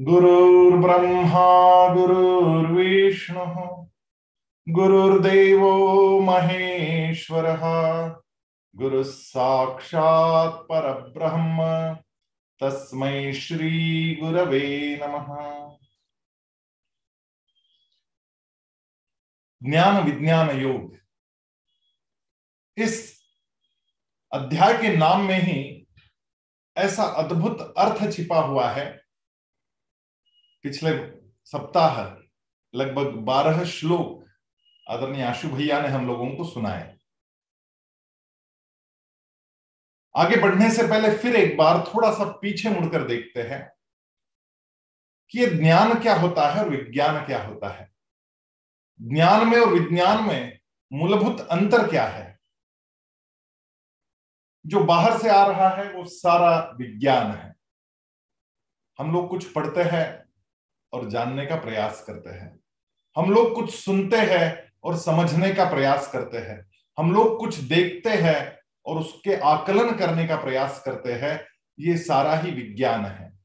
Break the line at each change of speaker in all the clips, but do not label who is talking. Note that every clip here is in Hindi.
गुरुर्ब्रह्मा, गुरुर्विष्णु, गुरुर्देव महेश्वरः गुरुः साक्षात् परब्रह्म, तस्मै श्री गुरवे नमः। ज्ञान विज्ञान योग इस अध्याय के नाम में ही ऐसा अद्भुत अर्थ छिपा हुआ है पिछले सप्ताह लगभग बारह श्लोक आदरणीय आशु भैया ने हम लोगों को सुनाए। आगे बढ़ने से पहले फिर एक बार थोड़ा सा पीछे मुड़कर देखते हैं कि ये ज्ञान क्या होता है और विज्ञान क्या होता है। ज्ञान में और विज्ञान में मूलभूत अंतर क्या है? जो बाहर से आ रहा है वो सारा विज्ञान है। हम लोग कुछ पढ़ते हैं और जानने का प्रयास करते हैं। हम लोग कुछ सुनते हैं और समझने का प्रयास करते हैं। हम लोग कुछ देखते हैं और उसके आकलन करने का प्रयास करते हैं। ये सारा ही विज्ञान है।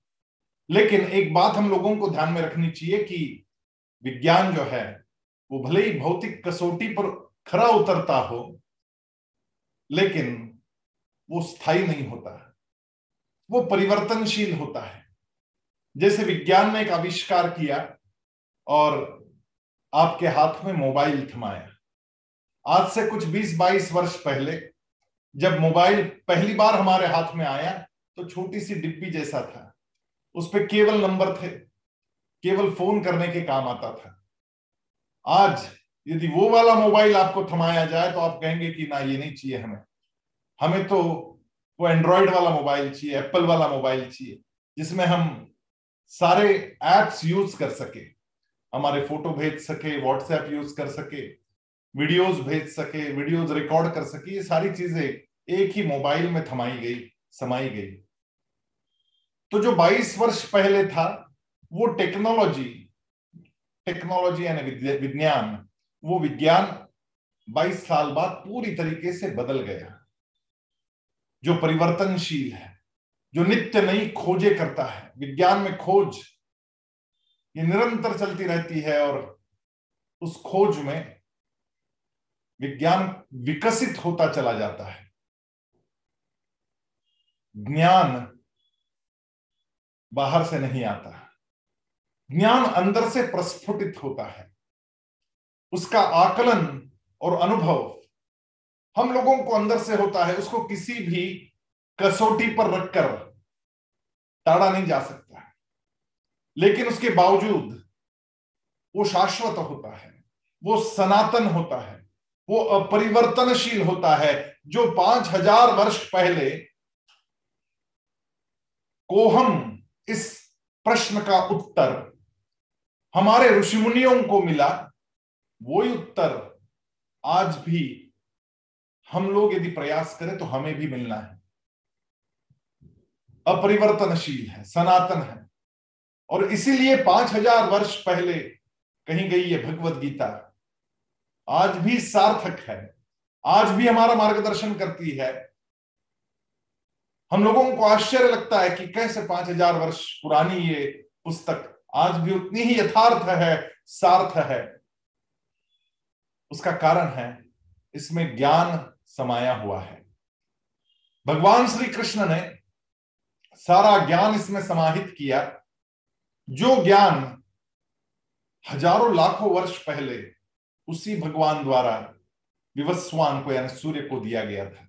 लेकिन एक बात हम लोगों को ध्यान में रखनी चाहिए कि विज्ञान जो है, वो भले ही भौतिक कसौटी पर खरा उतरता हो, लेकिन वो स्थायी नहीं होता। वो परिवर्तनशील होता है। जैसे विज्ञान ने एक आविष्कार किया और आपके हाथ में मोबाइल थमाया। आज से कुछ 20-22 वर्ष पहले जब मोबाइल पहली बार हमारे हाथ में आया तो छोटी सी डिब्बी जैसा था। उस पर केवल नंबर थे, केवल फ़ोन करने के काम आता था। आज यदि वो वाला मोबाइल आपको थमाया जाए तो आप कहेंगे कि ना, ये नहीं चाहिए हमें। हमें तो वो एंड्रॉयड वाला मोबाइल चाहिए एप्पल वाला मोबाइल चाहिए, जिसमें हम सारे एप्स यूज़ कर सके। हमारे फ़ोटो भेज सके व्हाट्सएप यूज़ कर सके वीडियोस भेज सके वीडियोस रिकॉर्ड कर सके, ये सारी चीज़ें एक ही मोबाइल में थमाई गई, समाई गई। तो जो 22 वर्ष पहले था, वो टेक्नोलॉजी टेक्नोलॉजी यानी विज्ञान, वो विज्ञान 22 साल बाद पूरी तरीके से बदल गया। जो परिवर्तनशील है जो नित्य नई खोजे करता है, विज्ञान में खोज, ये निरंतर चलती रहती है और उस खोज में विज्ञान विकसित होता चला जाता है। ज्ञान बाहर से नहीं आता। ज्ञान अंदर से प्रस्फुटित होता है। उसका आकलन और अनुभव हम लोगों को अंदर से होता है, उसको किसी भी कसौटी पर रखकर टाड़ा नहीं जा सकता लेकिन उसके बावजूद वो शाश्वत होता है, वो सनातन होता है, वो अपरिवर्तनशील होता है। जो पाँच हज़ार वर्ष पहले को हम इस प्रश्न का उत्तर हमारे ऋषि मुनियों को मिला, वही उत्तर आज भी हम लोग यदि प्रयास करें तो हमें भी मिलना है। अपरिवर्तनशील है, सनातन है। और इसीलिए पाँच हज़ार वर्ष पहले कहीं गई ये भगवत गीता। आज भी सार्थक है। आज भी हमारा मार्गदर्शन करती है। हम लोगों को आश्चर्य लगता है कि कैसे पाँच हज़ार वर्ष पुरानी ये पुस्तक आज भी उतनी ही यथार्थ है, सार्थ है। उसका कारण है, इसमें ज्ञान समाया हुआ है। भगवान श्री कृष्ण ने सारा ज्ञान इसमें समाहित किया। जो ज्ञान हज़ारों लाखों वर्ष पहले उसी भगवान द्वारा विवस्वान को यानी सूर्य को दिया गया था।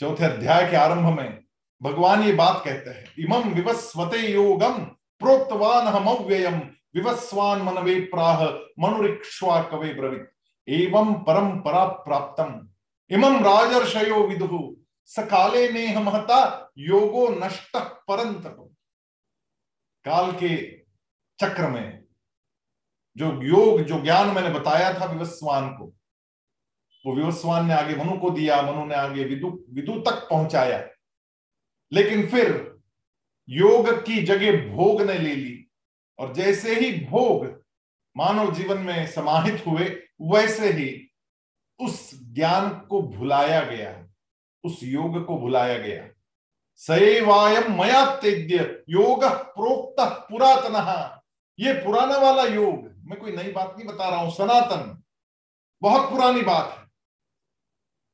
चौथे अध्याय के आरंभ में भगवान ये बात कहते हैं इमम विवस्वते योगम प्रोक्तवान हम अव्ययम विवस्वान मनवे प्राह मनुरिक्ष्वा कवे ब्रवित। एवं परंपरा प्राप्तम। इमम राजर्षयो विदु। सकाले ने महता योगो नष्ट परंत काल के चक्र में, जो योग, जो ज्ञान मैंने बताया था विवस्वान को, वो विवस्वान ने आगे मनु को दिया, मनु ने आगे विदु विदु तक पहुँचाया। लेकिन फिर योग की जगह भोग ने ले ली, और जैसे ही भोग मानव जीवन में समाहित हुए, वैसे ही उस ज्ञान को भुलाया गया। उस योग को भुलाया गया। सैवायम मया तेद्य योग प्रोक्त पुरातन। ये पुराना वाला योग, मैं कोई नई बात नहीं बता रहा हूँ, सनातन। बहुत पुरानी बात है।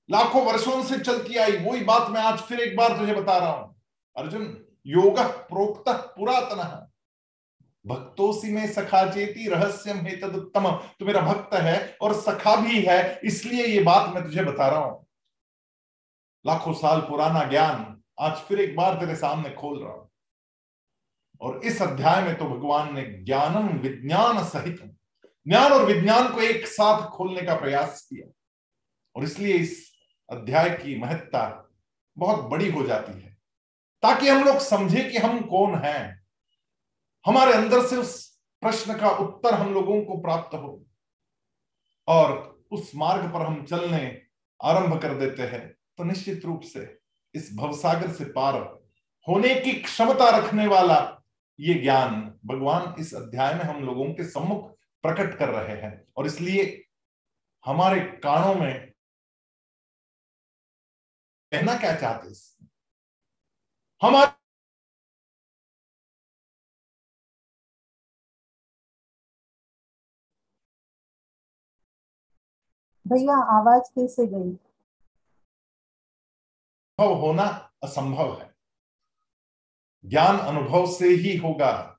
लाखों वर्षों से चलती आई, वही बात मैं आज फिर एक बार तुझे बता रहा हूँ। अर्जुन, योग प्रोक्त पुरातन। भक्तोसी में सखा चेती रहस्यम हे तदुत्तम तो मेरा भक्त है और सखा भी है, इसलिए ये बात मैं तुझे बता रहा हूँ। लाखों साल पुराना ज्ञान आज फिर एक बार तेरे सामने खोल रहा हूँ। और इस अध्याय में तो भगवान ने ज्ञानम विज्ञान सहित ज्ञान और विज्ञान को एक साथ खोलने का प्रयास किया। और इसलिए इस अध्याय की महत्ता बहुत बड़ी हो जाती है, ताकि हम लोग समझे कि हम कौन हैं। हमारे अंदर से उस प्रश्न का उत्तर हम लोगों को प्राप्त हो, और उस मार्ग पर हम चलने आरंभ कर देते हैं। तो निश्चित रूप से इस भवसागर से पार होने की क्षमता रखने वाला ये ज्ञान भगवान इस अध्याय में हम लोगों के सम्मुख प्रकट कर रहे हैं। और इसलिए हमारे कानों में कहना क्या चाहते हमारे
भैया, आवाज़ कैसे गई।
होना असंभव है। ज्ञान अनुभव से ही होगा।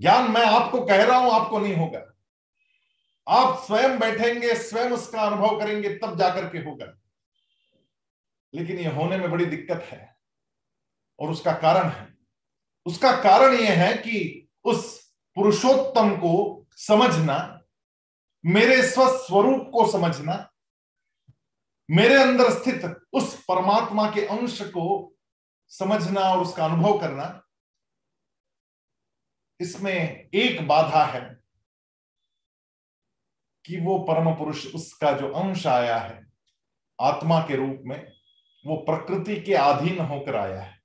ज्ञान मैं आपको कह रहा हूँ, आपको नहीं होगा। आप स्वयं बैठेंगे, स्वयं उसका अनुभव करेंगे, तब जाकर के होगा। लेकिन ये होने में बड़ी दिक्कत है और उसका कारण है। उसका कारण यह है कि उस पुरुषोत्तम को समझना, मेरे स्वस्वरूप को समझना मेरे अंदर स्थित उस परमात्मा के अंश को समझना और उसका अनुभव करना, इसमें एक बाधा है कि वो परम पुरुष उसका जो अंश आया है, आत्मा के रूप में, वो प्रकृति के अधीन होकर आया है।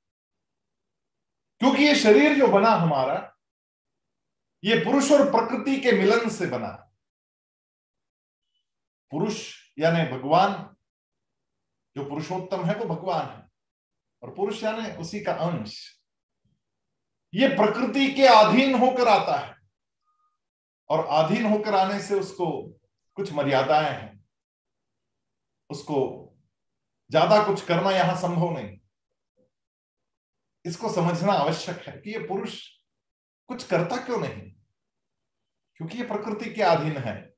क्योंकि ये शरीर जो बना हमारा, ये पुरुष और प्रकृति के मिलन से बना। पुरुष यानी भगवान जो पुरुषोत्तम है वो भगवान है और पुरुष यानी उसी का अंश। ये प्रकृति के अधीन होकर आता है और अधीन होकर आने से उसको कुछ मर्यादाएँ हैं। उसको ज़्यादा कुछ करना यहाँ संभव नहीं। इसको समझना आवश्यक है कि ये पुरुष कुछ करता क्यों नहीं? क्योंकि ये प्रकृति के अधीन है।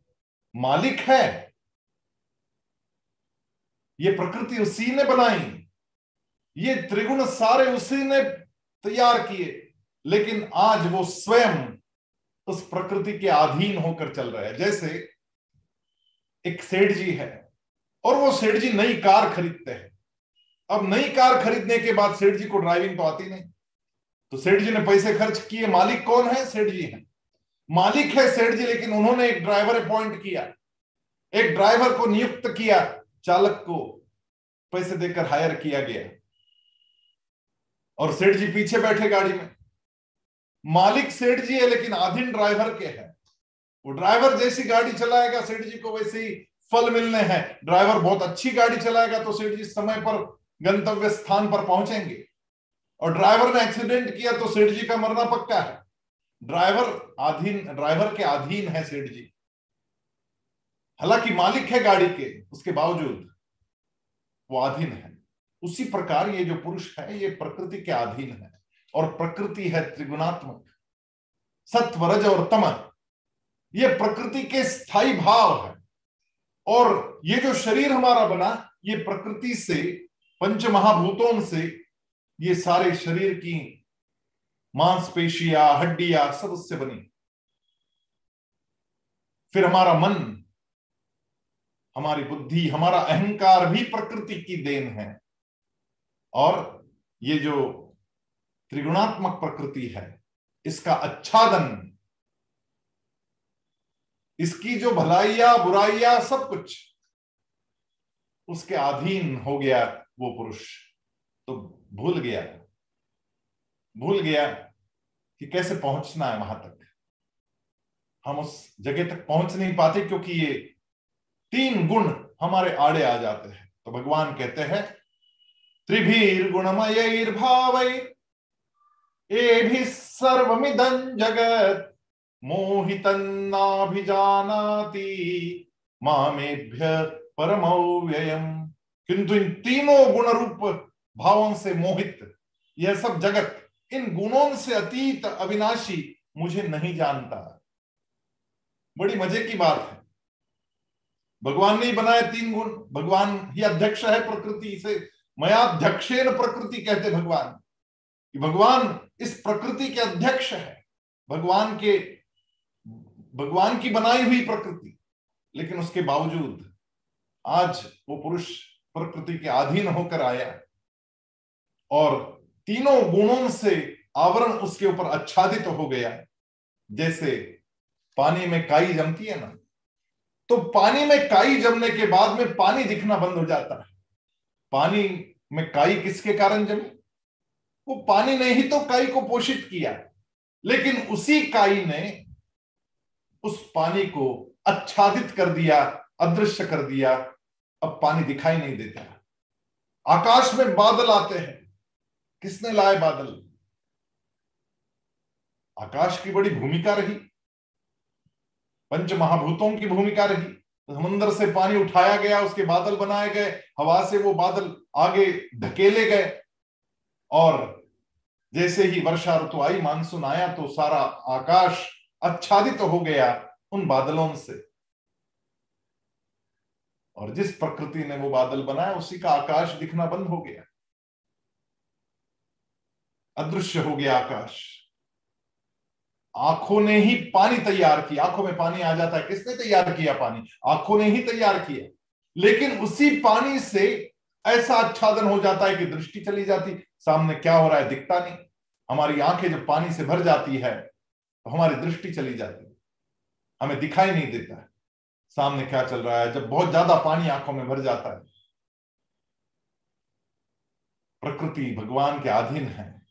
मालिक है ये प्रकृति उसी ने बनाई। ये त्रिगुण सारे उसी ने तैयार किए। लेकिन आज वो स्वयं उस प्रकृति के अधीन होकर चल रहा है। जैसे एक सेठ जी है और वो सेठ जी नई कार खरीदते हैं। अब नई कार खरीदने के बाद सेठ जी को ड्राइविंग तो आती नहीं। तो सेठ जी ने पैसे खर्च किए। मालिक कौन है? सेठ जी है। मालिक है सेठ जी लेकिन उन्होंने एक ड्राइवर अपॉइंट किया। एक ड्राइवर को नियुक्त किया। चालक को पैसे देकर हायर किया गया और सेठ जी पीछे बैठे गाड़ी में। मालिक सेठ जी है, लेकिन आधीन ड्राइवर के है। वो ड्राइवर जैसी गाड़ी चलाएगा सेठ जी को वैसे ही फल मिलने हैं। ड्राइवर बहुत अच्छी गाड़ी चलाएगा तो सेठ जी समय पर, गंतव्य स्थान पर पहुँचेंगे। और ड्राइवर ने एक्सीडेंट किया तो सेठ जी का मरना पक्का है। ड्राइवर आधीन ड्राइवर के अधीन है सेठ जी हालाँकि मालिक है गाड़ी के, उसके बावजूद वो अधीन है। उसी प्रकार ये जो पुरुष है, ये प्रकृति के अधीन है और प्रकृति है त्रिगुणात्मक। सत्व रज और तम ये प्रकृति के स्थायी भाव है। और ये जो शरीर हमारा बना, ये प्रकृति से पंच महाभूतों से, ये सारे शरीर की मांसपेशिया, हड्डिया, सब उससे बनी। फिर हमारा मन हमारी बुद्धि, हमारा अहंकार भी प्रकृति की देन है। और ये जो त्रिगुणात्मक प्रकृति है, इसका अच्छादन, इसकी जो भलाइया, बुराइया, सब कुछ, उसके अधीन हो गया वो पुरुष। तो भूल गया भूल गया कि कैसे पहुँचना है वहाँ तक। हम उस जगह तक पहुँच नहीं पाते क्योंकि ये तीन गुण हमारे आड़े आ जाते हैं। तो भगवान कहते हैं, त्रिभिर्गुणमयैर्भाव, एभिः सर्वमिदं जगत्, मोहितन्नाभिजानाति, मामेभ्य परमव्ययम। किंतु इन तीनों गुण रूप भावों से मोहित, यह सब जगत, इन गुणों से अतीत अविनाशी मुझे नहीं जानता। बड़ी मज़े की बात है। भगवान ने ही बनाए तीन गुण। भगवान ही अध्यक्ष है प्रकृति से। मयाध्यक्षेण प्रकृति कहते भगवान। कि भगवान इस प्रकृति के अध्यक्ष है। भगवान के, भगवान की बनाई हुई प्रकृति। लेकिन उसके बावजूद आज वो पुरुष प्रकृति के अधीन होकर आया। और तीनों गुणों से आवरण उसके ऊपर आच्छादित तो हो गया। जैसे पानी में काई जमती है ना तो पानी में काई जमने के बाद में पानी दिखना बंद हो जाता है। पानी में काई किसके कारण जमी? वो पानी ने ही तो काई को पोषित किया। लेकिन उसी काई ने उस पानी को आच्छादित कर दिया, अदृश्य कर दिया। अब पानी दिखाई नहीं देता आकाश में बादल आते हैं। किसने लाए बादल? आकाश की बड़ी भूमिका रही। पंच महाभूतों की भूमिका रही। समुद्र से पानी उठाया गया, उसके बादल बनाए गए, हवा से वो बादल आगे धकेले गए। और जैसे ही वर्षा ऋतु आई, मानसून आया तो सारा आकाश आच्छादित तो हो गया उन बादलों से। और जिस प्रकृति ने वो बादल बनाया, उसी का आकाश दिखना बंद हो गया। अदृश्य हो गया आकाश। आँखों ने ही पानी तैयार किया। आँखों में पानी आ जाता है। किसने तैयार किया पानी? आँखों ने ही तैयार किया। लेकिन उसी पानी से ऐसा आच्छादन हो जाता है कि दृष्टि चली जाती। सामने क्या हो रहा है? दिखता नहीं। हमारी आँखें जब पानी से भर जाती है तो हमारी दृष्टि चली जाती। है हमें दिखाई नहीं देता। है सामने क्या चल रहा है? जब बहुत ज़्यादा पानी आँखों में भर जाता है। प्रकृति भगवान के अधीन है।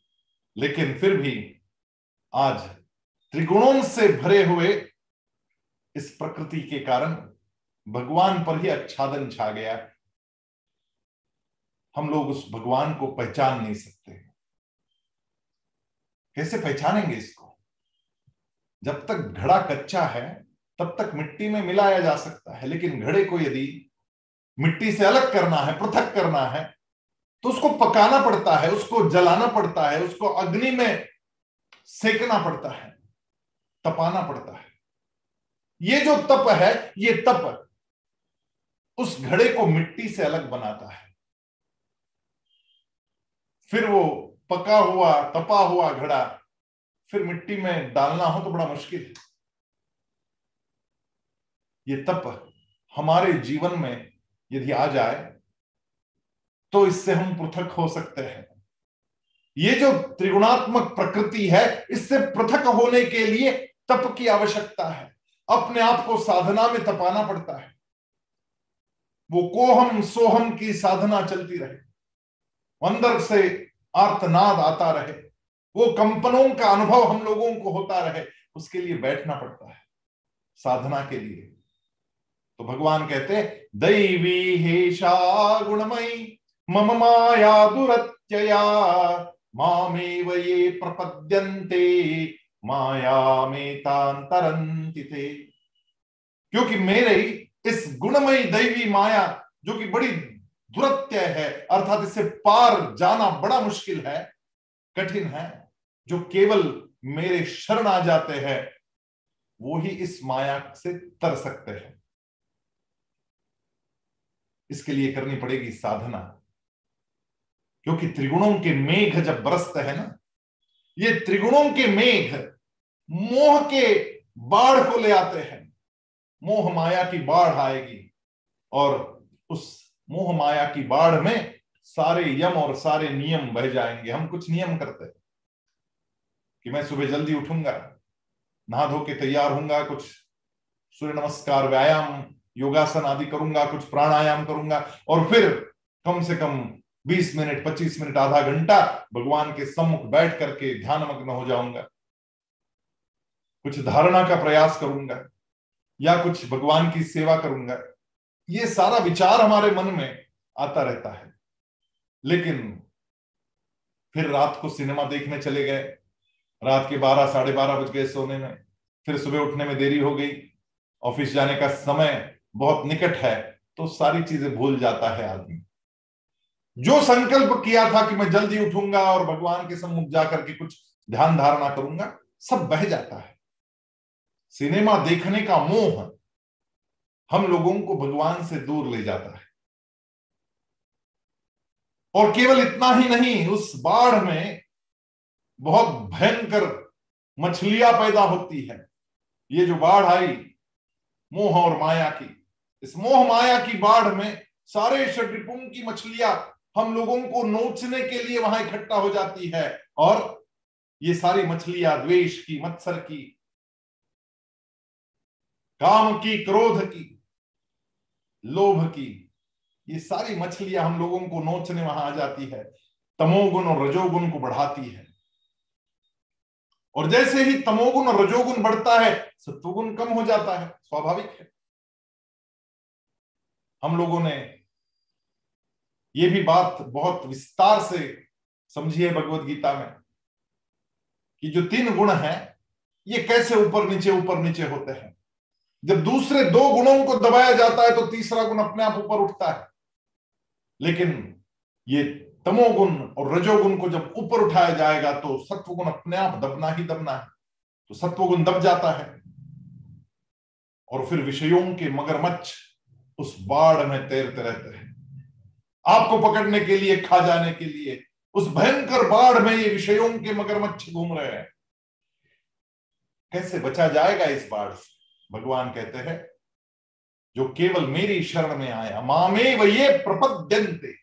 लेकिन फिर भी आज त्रिगुणों से भरे हुए इस प्रकृति के कारण भगवान पर ही आच्छादन छा गया हम लोग उस भगवान को पहचान नहीं सकते कैसे पहचानेंगे इसको? जब तक घड़ा कच्चा है, तब तक मिट्टी में मिलाया जा सकता है, लेकिन घड़े को यदि मिट्टी से अलग करना है, पृथक करना है तो उसको पकाना पड़ता है, उसको जलाना पड़ता है, उसको अग्नि में सेकना पड़ता है। तपाना पड़ता है। ये जो तप है, ये तप उस घड़े को मिट्टी से अलग बनाता है। फिर वो पका हुआ, तपा हुआ घड़ा फिर मिट्टी में डालना हो तो बड़ा मुश्किल है। ये तप हमारे जीवन में यदि आ जाए तो इससे हम पृथक हो सकते हैं। ये जो त्रिगुणात्मक प्रकृति है, इससे पृथक होने के लिए तप की आवश्यकता है। अपने आप को साधना में तपाना पड़ता है। वो कोहम सोहम की साधना चलती रहे। अंदर से आर्तनाद आता रहे। वो कंपनों का अनुभव हम लोगों को होता रहे। उसके लिए बैठना पड़ता है। साधना के लिए। तो भगवान कहते दैवी हेषा गुणमयी मम माया दुरत्यया, मामेव ये प्रपद्यन्ते माया में तांतरंति थे क्योंकि मेरे इस गुणमयी दैवी माया, जो कि बड़ी दुरत्य है, अर्थात इससे पार जाना बड़ा मुश्किल है, कठिन है, जो केवल मेरे शरण आ जाते हैं, वो ही इस माया से तर सकते हैं। इसके लिए करनी पड़ेगी साधना। क्योंकि त्रिगुणों के मेघ जब बरसते हैं ना, ये त्रिगुणों के मेघ मोह के बाढ़ को ले आते हैं। मोह माया की बाढ़ आएगी और उस मोह माया की बाढ़ में सारे यम और सारे नियम बह जाएँगे। हम कुछ नियम करते हैं कि मैं सुबह जल्दी उठूँगा, नहा धो के तैयार होऊँगा, कुछ सूर्य नमस्कार, व्यायाम, योगासन आदि करूँगा, कुछ प्राणायाम करूँगा और फिर कम से कम 20 मिनट 25 मिनट, आधा घंटा भगवान के सम्मुख बैठ करके ध्यान मग्न हो जाऊँगा। कुछ धारणा का प्रयास करूँगा, या कुछ भगवान की सेवा करूँगा, ये सारा विचार हमारे मन में आता रहता है। लेकिन फिर रात को सिनेमा देखने चले गए। रात के बारह, साढ़े बारह बज गए सोने में। फिर सुबह उठने में देरी हो गई। ऑफ़िस जाने का समय बहुत निकट है तो सारी चीज़ें भूल जाता है आदमी। जो संकल्प किया था कि मैं जल्दी उठूँगा और भगवान के सम्मुख जाकर के कुछ ध्यान धारणा करूँगा, सब बह जाता है। सिनेमा देखने का मोह हम लोगों को भगवान से दूर ले जाता है। और केवल इतना ही नहीं, उस बाढ़ में बहुत भयंकर मछलियाँ पैदा होती है। ये जो बाढ़ आई, मोह और माया की, इस मोह माया की बाढ़ में सारे षड्रिपुंग की मछलियाँ हम लोगों को नोचने के लिए वहाँ इकट्ठा हो जाती है। और ये सारी मछलियाँ, द्वेष की, मत्सर की काम की, क्रोध की, लोभ की, ये सारी मछलियाँ हम लोगों को नोचने वहाँ आ जाती है। तमोगुण और रजोगुण को बढ़ाती है। और जैसे ही तमोगुण और रजोगुण बढ़ता है, सत्वगुण कम हो जाता है, स्वाभाविक है। हम लोगों ने ये भी बात बहुत विस्तार से समझी है भगवत गीता में कि जो तीन गुण हैं, ये कैसे ऊपर नीचे ऊपर नीचे होते हैं? जब दूसरे दो गुणों को दबाया जाता है तो तीसरा गुण अपने आप ऊपर उठता है। लेकिन ये तमोगुण और रजोगुण को जब ऊपर उठाया जाएगा तो सत्वगुण अपने आप दबना ही दबना है। तो सत्वगुण दब जाता है। और फिर विषयों के मगरमच्छ उस बाढ़ में तैरते रहते हैं। आपको पकड़ने के लिए, खा जाने के लिए, उस भयंकर बाढ़ में ये विषयों के मगरमच्छ घूम रहे हैं। कैसे बचा जाएगा इस बाढ़ से? भगवान कहते हैं, जो केवल मेरी शरण में आया मामे व ये प्रपद्यंते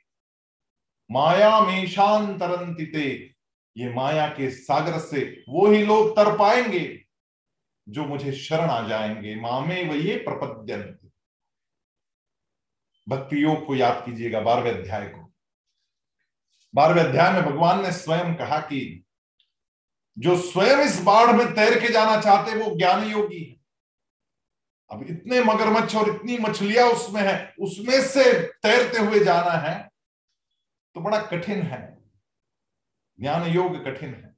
माया में शांतरंतिते ये माया के सागर से वो ही लोग तर पाएँगे, जो मुझे शरण आ जाएँगे, मामे व ये प्रपद्यंते भक्ति योग को याद कीजिएगा बारहवें अध्याय को। बारहवें अध्याय में भगवान ने स्वयं कहा कि, जो स्वयं इस बाढ़ में तैर के जाना चाहते वो ज्ञान योगी है। अब इतने मगरमच्छ और इतनी मछलियाँ उसमें है, उसमें से तैरते हुए जाना है तो बड़ा कठिन है। ज्ञान योग कठिन है।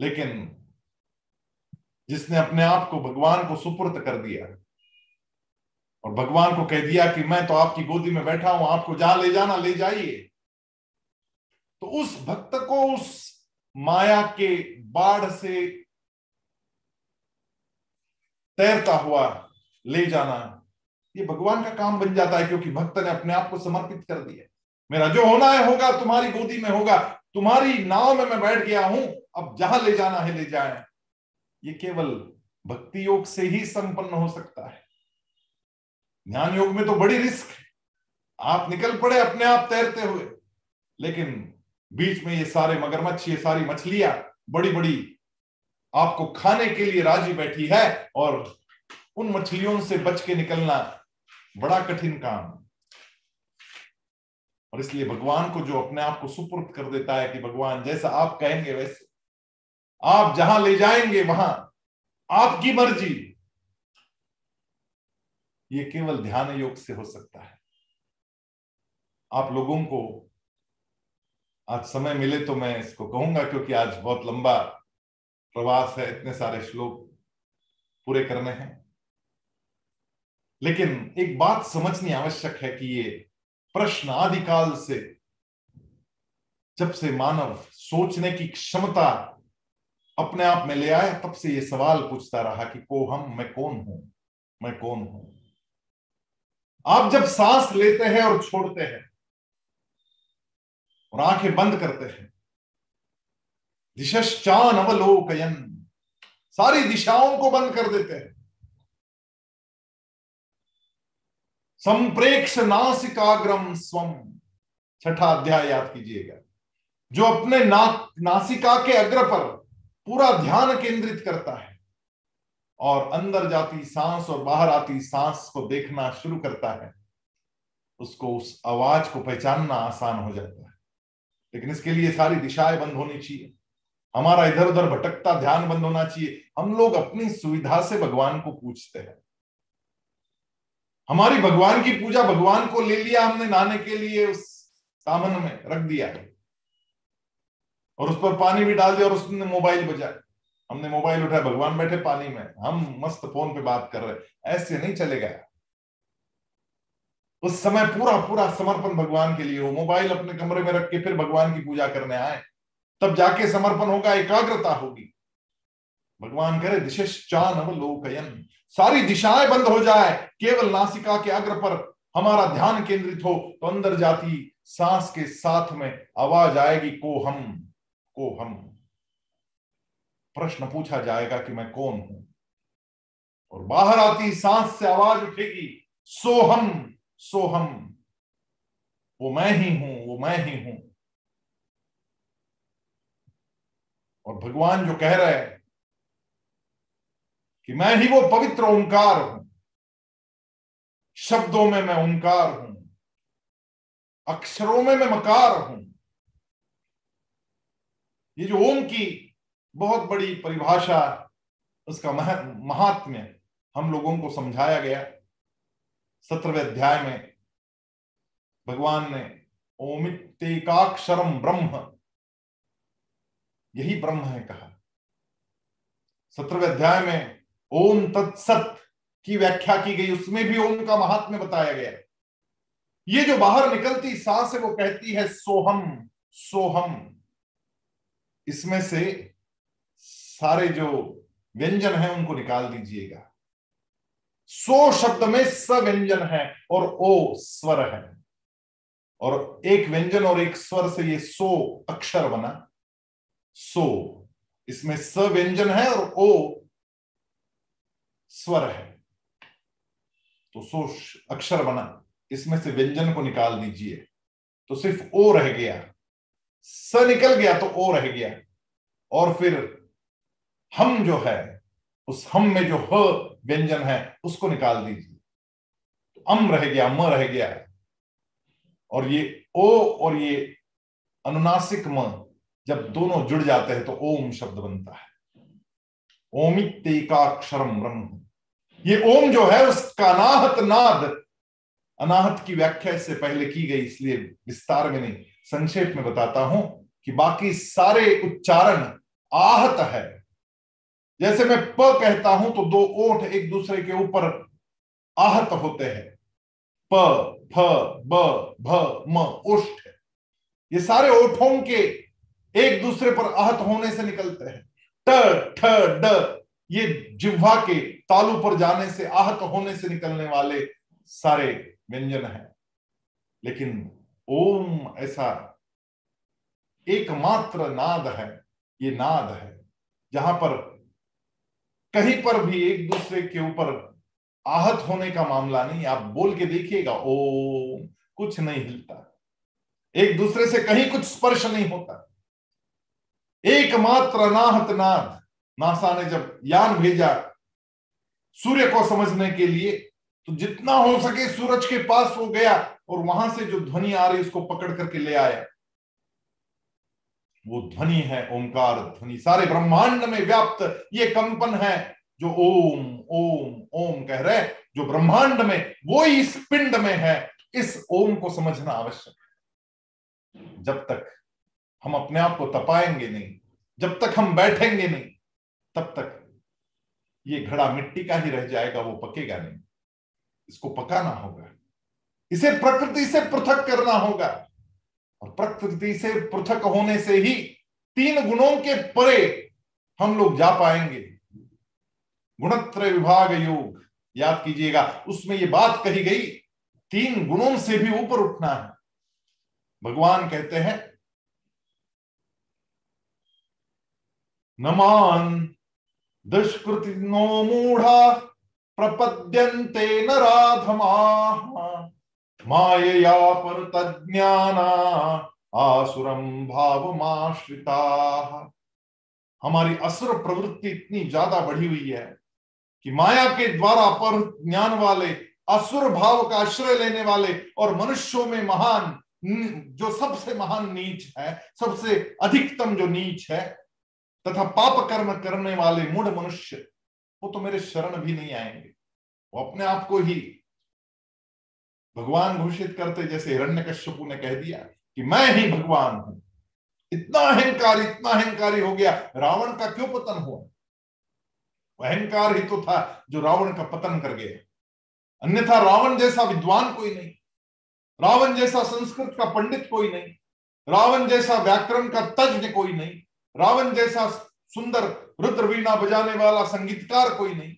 लेकिन जिसने अपने आप को भगवान को सुपुर्द कर दिया और भगवान को कह दिया कि मैं तो आपकी गोदी में बैठा हूँ, आपको जहाँ ले जाना, ले जाइए तो उस भक्त को उस माया के बाढ़ से तैरता हुआ, ले जाना। ये भगवान का काम बन जाता है क्योंकि भक्त ने अपने आप को समर्पित कर दिया। मेरा जो होना है होगा, तुम्हारी गोदी में होगा। तुम्हारी नाव में मैं बैठ गया हूँ। अब जहाँ ले जाना है, ले जाए। ये केवल भक्ति योग से ही संपन्न हो सकता है। ज्ञान योग में तो बड़ी रिस्क है। आप निकल पड़े अपने आप तैरते हुए। लेकिन बीच में ये सारे मगरमच्छ, ये सारी मछलियाँ बड़ी बड़ी आपको खाने के लिए राज़ी बैठी है और उन मछलियों से बच के निकलना बड़ा कठिन काम। और इसलिए भगवान को जो अपने आप को सुपुर्द कर देता है कि भगवान जैसा आप कहेंगे वैसे। आप जहाँ ले जाएँगे, वहाँ आपकी मर्ज़ी। ये केवल ध्यान योग से हो सकता है। आप लोगों को आज समय मिले तो मैं इसको कहूँगा क्योंकि आज बहुत लंबा प्रवास है, इतने सारे श्लोक पूरे करने हैं। लेकिन एक बात समझनी आवश्यक है कि ये प्रश्न आदिकाल से, जब से मानव सोचने की क्षमता अपने आप में ले आए, तब से ये सवाल पूछता रहा कि को हम, मैं कौन हूँ? मैं कौन हूँ? आप जब सांस लेते हैं और छोड़ते हैं और आँखें बंद करते हैं दिशान अवलोकयन। सारी दिशाओं को बंद कर देते हैं। संप्रेक्ष नासिकाग्रम स्वम छठा अध्याय याद कीजिएगा। जो अपने ना, नासिका के अग्र पर पूरा ध्यान केंद्रित करता है और अंदर जाती सांस और बाहर आती सांस को देखना शुरू करता है उसको उस आवाज़ को पहचानना आसान हो जाता है। लेकिन इसके लिए सारी दिशाएँ बंद होनी चाहिए। हमारा इधर उधर भटकता ध्यान बंद होना चाहिए। हम लोग अपनी सुविधा से भगवान को पूछते हैं। हमारी भगवान की पूजा भगवान को ले लिया हमने नहाने के लिए, उस सामन में रख दिया और उस पर पानी भी डाल दिया और उसने मोबाइल बजा हमने मोबाइल उठाया, भगवान बैठे पानी में। हम मस्त फ़ोन पे बात कर रहे ऐसे नहीं चले चलेगा उस समय पूरा पूरा समर्पण भगवान के लिए हो। मोबाइल अपने कमरे में रख के फिर भगवान की पूजा करने आए। तब जाके समर्पण होगा, एकाग्रता होगी। भगवान करे दिशान लोकयन। सारी दिशाएँ बंद हो जाए, केवल नासिका के अग्र पर हमारा ध्यान केंद्रित हो तो अंदर जाती सांस के साथ में आवाज़ आएगी, को हम को हम। प्रश्न पूछा जाएगा कि मैं कौन हूँ? और बाहर आती सांस से आवाज़ उठेगी सोहम सोहम वो मैं ही हूँ, वो मैं ही हूँ। और भगवान जो कह रहे हैं कि मैं ही वो पवित्र ओंकार हूँ। शब्दों में मैं ओंकार हूँ। अक्षरों में मैं मकार हूँ। ये जो ओम की बहुत बड़ी परिभाषा उसका महात्म्य हम लोगों को समझाया गया। सत्रहवें अध्याय में भगवान ने ओमितेकाक्षरम ब्रह्म यही ब्रह्म है कहा। सत्रहवें अध्याय में ओम तत्सत की व्याख्या की गई, उसमें भी ओम का महात्म्य बताया गया। ये जो बाहर निकलती सांस है, वो कहती है सोहम सोहम। इसमें से सारे जो व्यंजन है, उनको निकाल दीजिएगा। सो शब्द में स व्यंजन है और ओ स्वर है। और एक व्यंजन और एक स्वर से ये सो अक्षर बना। सो। इसमें स व्यंजन है और ओ स्वर है। तो सो अक्षर बना। इसमें से व्यंजन को निकाल दीजिए। तो सिर्फ़ ओ रह गया। स निकल गया तो ओ रह गया। और फिर हम जो है, उस हम में जो ह व्यंजन है, उसको निकाल दीजिए। तो अम रह गया, म रह गया। और ये ओ और ये अनुनासिक म जब दोनों जुड़ जाते हैं तो ओम शब्द बनता है। ओमितेकाक्षरम ब्रह्म। ये ओम जो है, उसका अनाहत नाद, अनाहत की व्याख्या इससे पहले की गई, इसलिए विस्तार में नहीं, संक्षेप में बताता हूँ कि बाकी सारे उच्चारण आहत है। जैसे मैं प कहता हूँ तो दो ओठ एक दूसरे के ऊपर आहत होते हैं। प, फ, ब, भ, म, उष्ठ। ये सारे ओठों के एक दूसरे पर आहत होने से निकलते हैं। ट, ठ, ड, ये जिह्वा के तालू पर जाने से, आहत होने से निकलने वाले सारे व्यंजन हैं। लेकिन ओम ऐसा एकमात्र नाद है, ये नाद है, जहाँ पर कहीं पर भी एक दूसरे के ऊपर आहत होने का मामला नहीं, आप बोल के देखिएगा ओ कुछ नहीं हिलता। एक दूसरे से कहीं कुछ स्पर्श नहीं होता। एकमात्र अनाहत नाद, नासा ने जब यान भेजा सूर्य को समझने के लिए तो जितना हो सके सूरज के पास वो गया और वहाँ से जो ध्वनि आ रही उसको पकड़ करके ले आया। वो ध्वनि है, ओंकार ध्वनि। सारे ब्रह्मांड में व्याप्त ये कंपन है, जो ओम ओम ओम कह रहे जो ब्रह्मांड में, वो इस पिंड में है, इस ओम को समझना आवश्यक। है जब तक हम अपने आप को तपाएँगे नहीं। जब तक हम बैठेंगे नहीं, तब तक ये घड़ा मिट्टी का ही रह जाएगा, वो पकेगा नहीं। इसको पकाना होगा। इसे प्रकृति से पृथक करना होगा। और प्रकृति से पृथक होने से ही तीन गुणों के परे हम लोग जा पाएँगे। गुणत्र विभाग योग, याद कीजिएगा, उसमें ये बात कही गई, तीन गुणों से भी ऊपर उठना है। भगवान कहते हैं नमान दुष्कृति नो मूढ़ा प्रपद्यन्ते न राधमा मायया पर तज्ञाना आसुरम भावमाश्रिता। हमारी असुर प्रवृत्ति इतनी ज़्यादा बढ़ी हुई है कि माया के द्वारा पर ज्ञान वाले, असुर भाव का आश्रय लेने वाले और मनुष्यों में महान जो सबसे महान नीच है, सबसे अधिकतम जो नीच है तथा पाप कर्म करने वाले मूढ़ मनुष्य, वो तो मेरे शरण भी नहीं आएँगे। वो अपने आप को ही भगवान घोषित करते, जैसे हिरण्य कश्यपु ने कह दिया कि मैं ही भगवान हूँ। इतना अहंकार, इतना अहंकारी हो गया, रावण का क्यों पतन हुआ? अहंकार ही तो था जो रावण का पतन कर गया। अन्यथा रावण जैसा विद्वान कोई नहीं। रावण जैसा संस्कृत का पंडित कोई नहीं। रावण जैसा व्याकरण का तज्ञ कोई नहीं। रावण जैसा सुंदर रुद्र वीणा बजाने वाला संगीतकार कोई नहीं।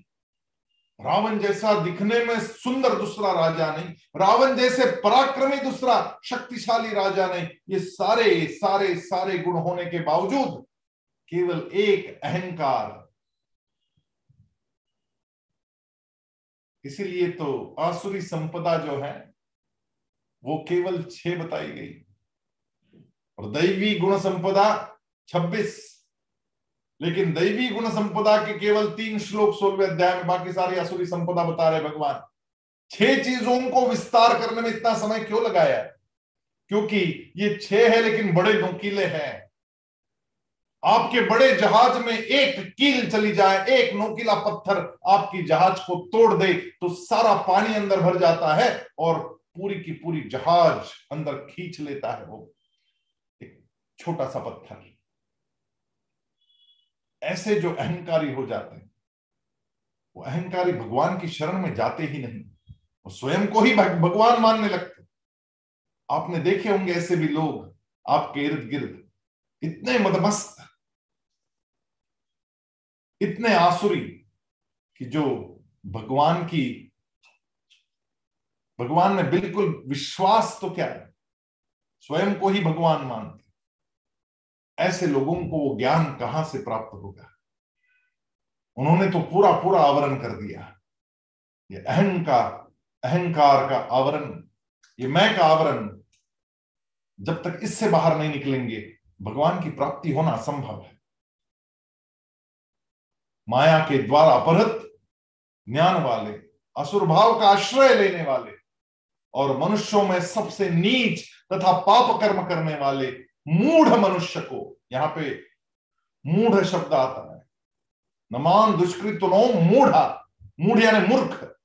रावण जैसा दिखने में सुंदर दूसरा राजा नहीं। रावण जैसे पराक्रमी दूसरा शक्तिशाली राजा नहीं। ये सारे सारे सारे गुण होने के बावजूद केवल एक अहंकार। इसीलिए तो आसुरी संपदा जो है, वो केवल छह बताई गई। और दैवी गुण संपदा छब्बीस। लेकिन दैवी गुण संपदा के केवल तीन श्लोक सोलवे अध्याय में बाकी सारी असुरी संपदा बता रहे भगवान। छह चीज़ों को विस्तार करने में इतना समय क्यों लगाया? क्योंकि ये छह है, लेकिन बड़े नोकीले हैं। आपके बड़े जहाज़ में एक कील चली जाए, एक नोकीला पत्थर आपकी जहाज़ को तोड़ दे तो सारा पानी अंदर भर जाता है और पूरी की पूरी जहाज़ अंदर खींच लेता है वो। एक छोटा सा पत्थर। ऐसे जो अहंकारी हो जाते हैं, वो अहंकारी भगवान की शरण में जाते ही नहीं, वो स्वयं को ही भगवान मानने लगते आपने देखे होंगे ऐसे भी लोग, आपके इर्द गिर्द, इतने मदमस्त, इतने आसुरी कि जो भगवान की, भगवान में बिल्कुल विश्वास तो क्या है, स्वयं को ही भगवान मानते ऐसे लोगों को वो ज्ञान कहाँ से प्राप्त होगा? उन्होंने तो पूरा पूरा आवरण कर दिया। ये अहंकार अहंकार का आवरण, ये मैं का आवरण, जब तक इससे बाहर नहीं निकलेंगे, भगवान की प्राप्ति होना असंभव है। माया के द्वारा अपहृत ज्ञान वाले, असुर भाव का आश्रय लेने वाले और मनुष्यों में सबसे नीच तथा पाप कर्म करने वाले मूढ़ मनुष्य को, यहाँ पे मूढ़ शब्द आता है। नमान दुष्कृतो मूढ़ा। मूढ़ यानी मूर्ख।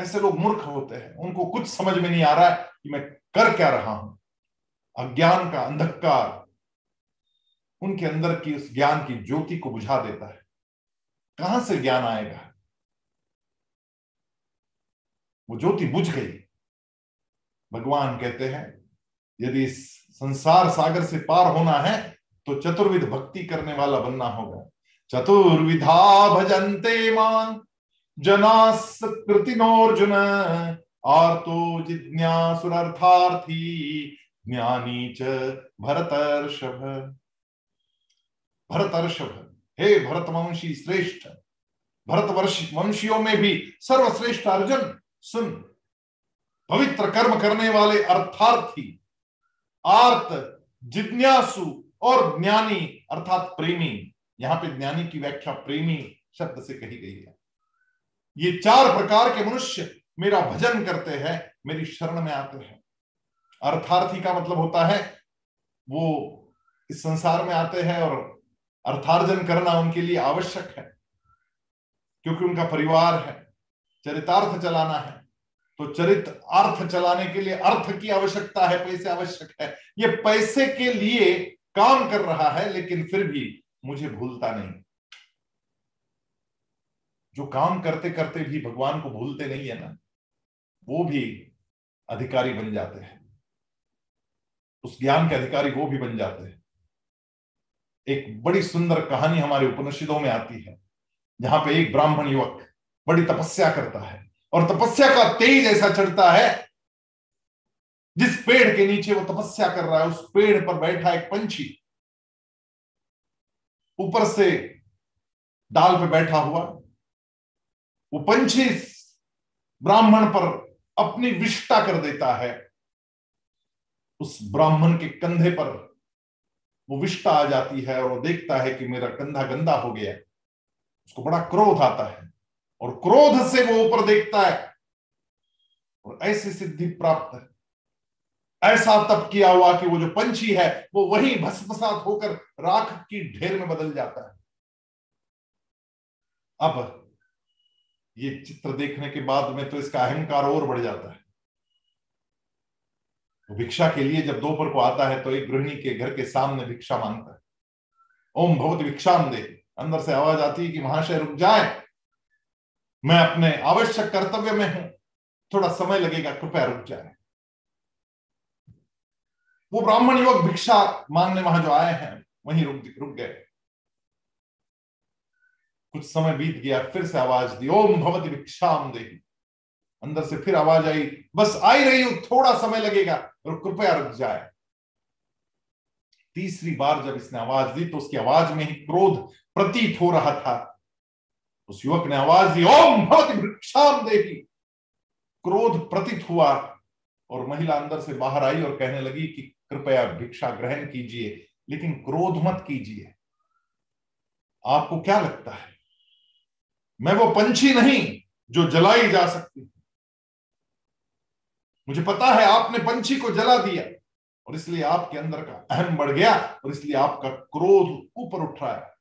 ऐसे लोग मूर्ख होते हैं। उनको कुछ समझ में नहीं आ रहा है कि मैं कर क्या रहा हूँ। अज्ञान का अंधकार उनके अंदर की उस ज्ञान की ज्योति को बुझा देता है। कहाँ से ज्ञान आएगा? वो ज्योति बुझ गई। भगवान कहते हैं, यदि संसार सागर से पार होना है तो चतुर्विध भक्ति करने वाला बनना होगा। चतुर्विधा भजन्ते मान जनास कृतिनोर्जुन आर्तो जिज्ञासुरर्थार्थी, ज्ञानी च भरतर्षभ। भरतर्षभ, हे भरतवंशी श्रेष्ठ भरत वंशियों में भी सर्वश्रेष्ठ अर्जुन, सुन, पवित्र कर्म करने वाले अर्थार्थी आर्त, जिज्ञासु और ज्ञानी, अर्थात प्रेमी। यहाँ पे ज्ञानी की व्याख्या प्रेमी शब्द से कही गई है। ये चार प्रकार के मनुष्य मेरा भजन करते हैं, मेरी शरण में आते हैं। अर्थार्थी का मतलब होता है, वो इस संसार में आते हैं और अर्थार्जन करना उनके लिए आवश्यक है, क्योंकि उनका परिवार है, चरितार्थ चलाना है। तो चरित अर्थ चलाने के लिए अर्थ की आवश्यकता है, पैसे आवश्यक है। ये पैसे के लिए काम कर रहा है, लेकिन फिर भी मुझे भूलता नहीं। जो काम करते करते भी भगवान को भूलते नहीं है ना, वो भी अधिकारी बन जाते हैं। उस ज्ञान के अधिकारी वो भी बन जाते हैं। एक बड़ी सुंदर कहानी हमारे उपनिषदों में आती है, जहाँ पे एक ब्राह्मण युवक बड़ी तपस्या करता है। और तपस्या का तेज ऐसा चढ़ता है, जिस पेड़ के नीचे वो तपस्या कर रहा है, उस पेड़ पर बैठा एक पंछी, ऊपर से डाल पे बैठा हुआ, वो पंछी ब्राह्मण पर अपनी विष्टा कर देता है, उस ब्राह्मण के कंधे पर वो विष्टा आ जाती है और वो देखता है कि मेरा कंधा गंदा हो गया उसको बड़ा क्रोध आता है। और क्रोध से वो ऊपर देखता है। और ऐसी सिद्धि प्राप्त है। ऐसा तप किया हुआ कि वो जो पंछी है, वो वही भस्मसात होकर राख की ढेर में बदल जाता है। अब ये चित्र देखने के बाद में तो इसका अहंकार और बढ़ जाता है। वो भिक्षा के लिए जब दोपहर को आता है तो एक गृहिणी के घर के सामने भिक्षा माँगता है। ओम भगवत भिक्षाम दे। अंदर से आवाज़ आती है कि महाशय रुक जाए। मैं अपने आवश्यक कर्तव्य में हूँ। थोड़ा समय लगेगा, कृपया रुक जाए। वो ब्राह्मण युवक भिक्षा मांगने वहाँ जो आए हैं, वहीं रुक रुक गए। कुछ समय बीत गया, फिर से आवाज़ दी, ओम भगवती भिक्षाम दे अंदर से फिर आवाज़ आई, बस आई रही हूँ, थोड़ा समय लगेगा, और कृपया रुक जाए। तीसरी बार जब इसने आवाज़ दी तो उसकी आवाज़ में ही क्रोध प्रतीत हो रहा था। उस युवक ने आवाज़ दी, ओम भिक्षाम देवी। क्रोध प्रतीत हुआ और महिला अंदर से बाहर आई और कहने लगी कि कृपया भिक्षा ग्रहण कीजिए, लेकिन क्रोध मत कीजिए। आपको क्या लगता है? मैं वो पंछी नहीं जो जलाई जा सकती मुझे पता है आपने पंछी को जला दिया और इसलिए आपके अंदर का अहम बढ़ गया और इसलिए आपका क्रोध ऊपर उठ रहा है।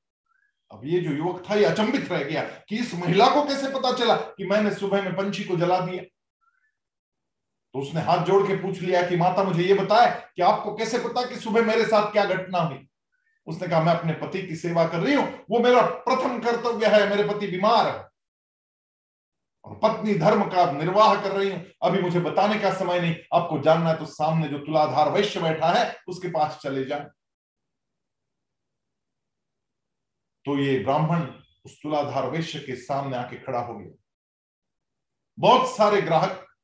अब ये जो युवक था, ये अचंबित रह गया कि इस महिला को कैसे पता चला कि मैंने सुबह में पंछी को जला दिया? तो उसने हाथ जोड़ के पूछ लिया कि, माता, मुझे ये बताए कि आपको कैसे पता कि सुबह मेरे साथ क्या घटना हुई? उसने कहा, मैं अपने पति की सेवा कर रही हूँ। वो मेरा प्रथम कर्तव्य है, मेरे पति बीमार है। और पत्नी धर्म का निर्वाह कर रही हूँ। अभी मुझे बताने का समय नहीं। आपको जानना है तो सामने जो तुलाधार वैश्य बैठा है, उसके पास चले जाए तो ये ब्राह्मण उस तुलाधार वैश्य के सामने आके खड़ा हो गया। बहुत सारे ग्राहक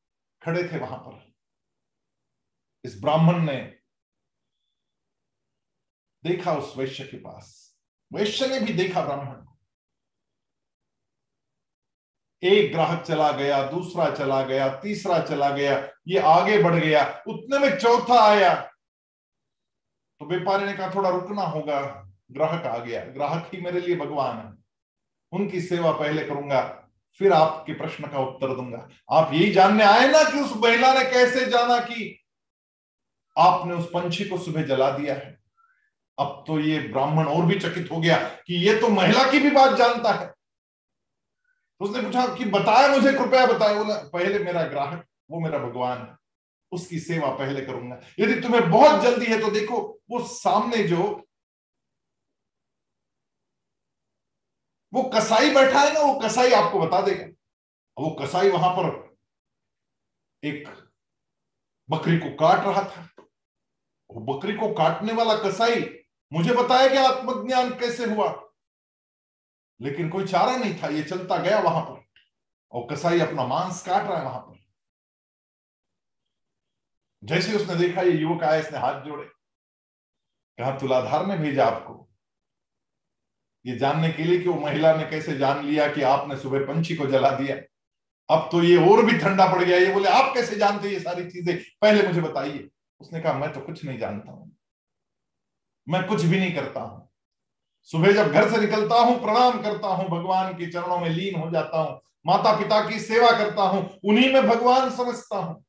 खड़े थे वहाँ पर। इस ब्राह्मण ने देखा उस वैश्य के पास। वैश्य ने भी देखा ब्राह्मण को। एक ग्राहक चला गया, दूसरा चला गया, तीसरा चला गया, ये आगे बढ़ गया, उतने में चौथा आया। तो व्यापारी ने कहा, थोड़ा रुकना होगा। ग्राहक आ गया, ग्राहक ही मेरे लिए भगवान है। उनकी सेवा पहले करूँगा, फिर आपके प्रश्न का उत्तर दूँगा। आप यही जानने आए ना कि उस महिला ने कैसे जाना कि आपने उस पंछी को सुबह जला दिया है। अब तो ये ब्राह्मण और भी चकित हो गया कि ये तो महिला की भी बात जानता है। तो उसने पूछा कि बताया मुझे, कृपया बताए। बोला, पहले मेरा ग्राहक, वो मेरा भगवान है। उसकी सेवा पहले करूँगा। यदि तुम्हें बहुत जल्दी है तो देखो, वो सामने जो वो कसाई बैठा है ना, वो कसाई आपको बता देगा। वो कसाई वहाँ पर एक बकरी को काट रहा था। वो बकरी को काटने वाला कसाई मुझे बताया कि आत्मज्ञान कैसे हुआ? लेकिन कोई चारा नहीं था, ये चलता गया वहाँ पर। और कसाई अपना मांस काट रहा है वहाँ पर। जैसे उसने देखा, ये युवक आया, इसने हाथ जोड़े। कहा, तुलाधार ने भेजा आपको। ये जानने के लिए कि वो महिला ने कैसे जान लिया कि आपने सुबह पंछी को जला दिया। अब तो ये और भी ठंडा पड़ गया। ये बोले, आप कैसे जानते ये सारी चीज़ें? पहले मुझे बताइए। उसने कहा, मैं तो कुछ नहीं जानता हूँ। मैं कुछ भी नहीं करता हूँ। सुबह जब घर से निकलता हूँ, प्रणाम करता हूँ, भगवान के चरणों में लीन हो जाता हूँ माता पिता की सेवा करता हूँ, उन्हीं में भगवान समझता हूँ।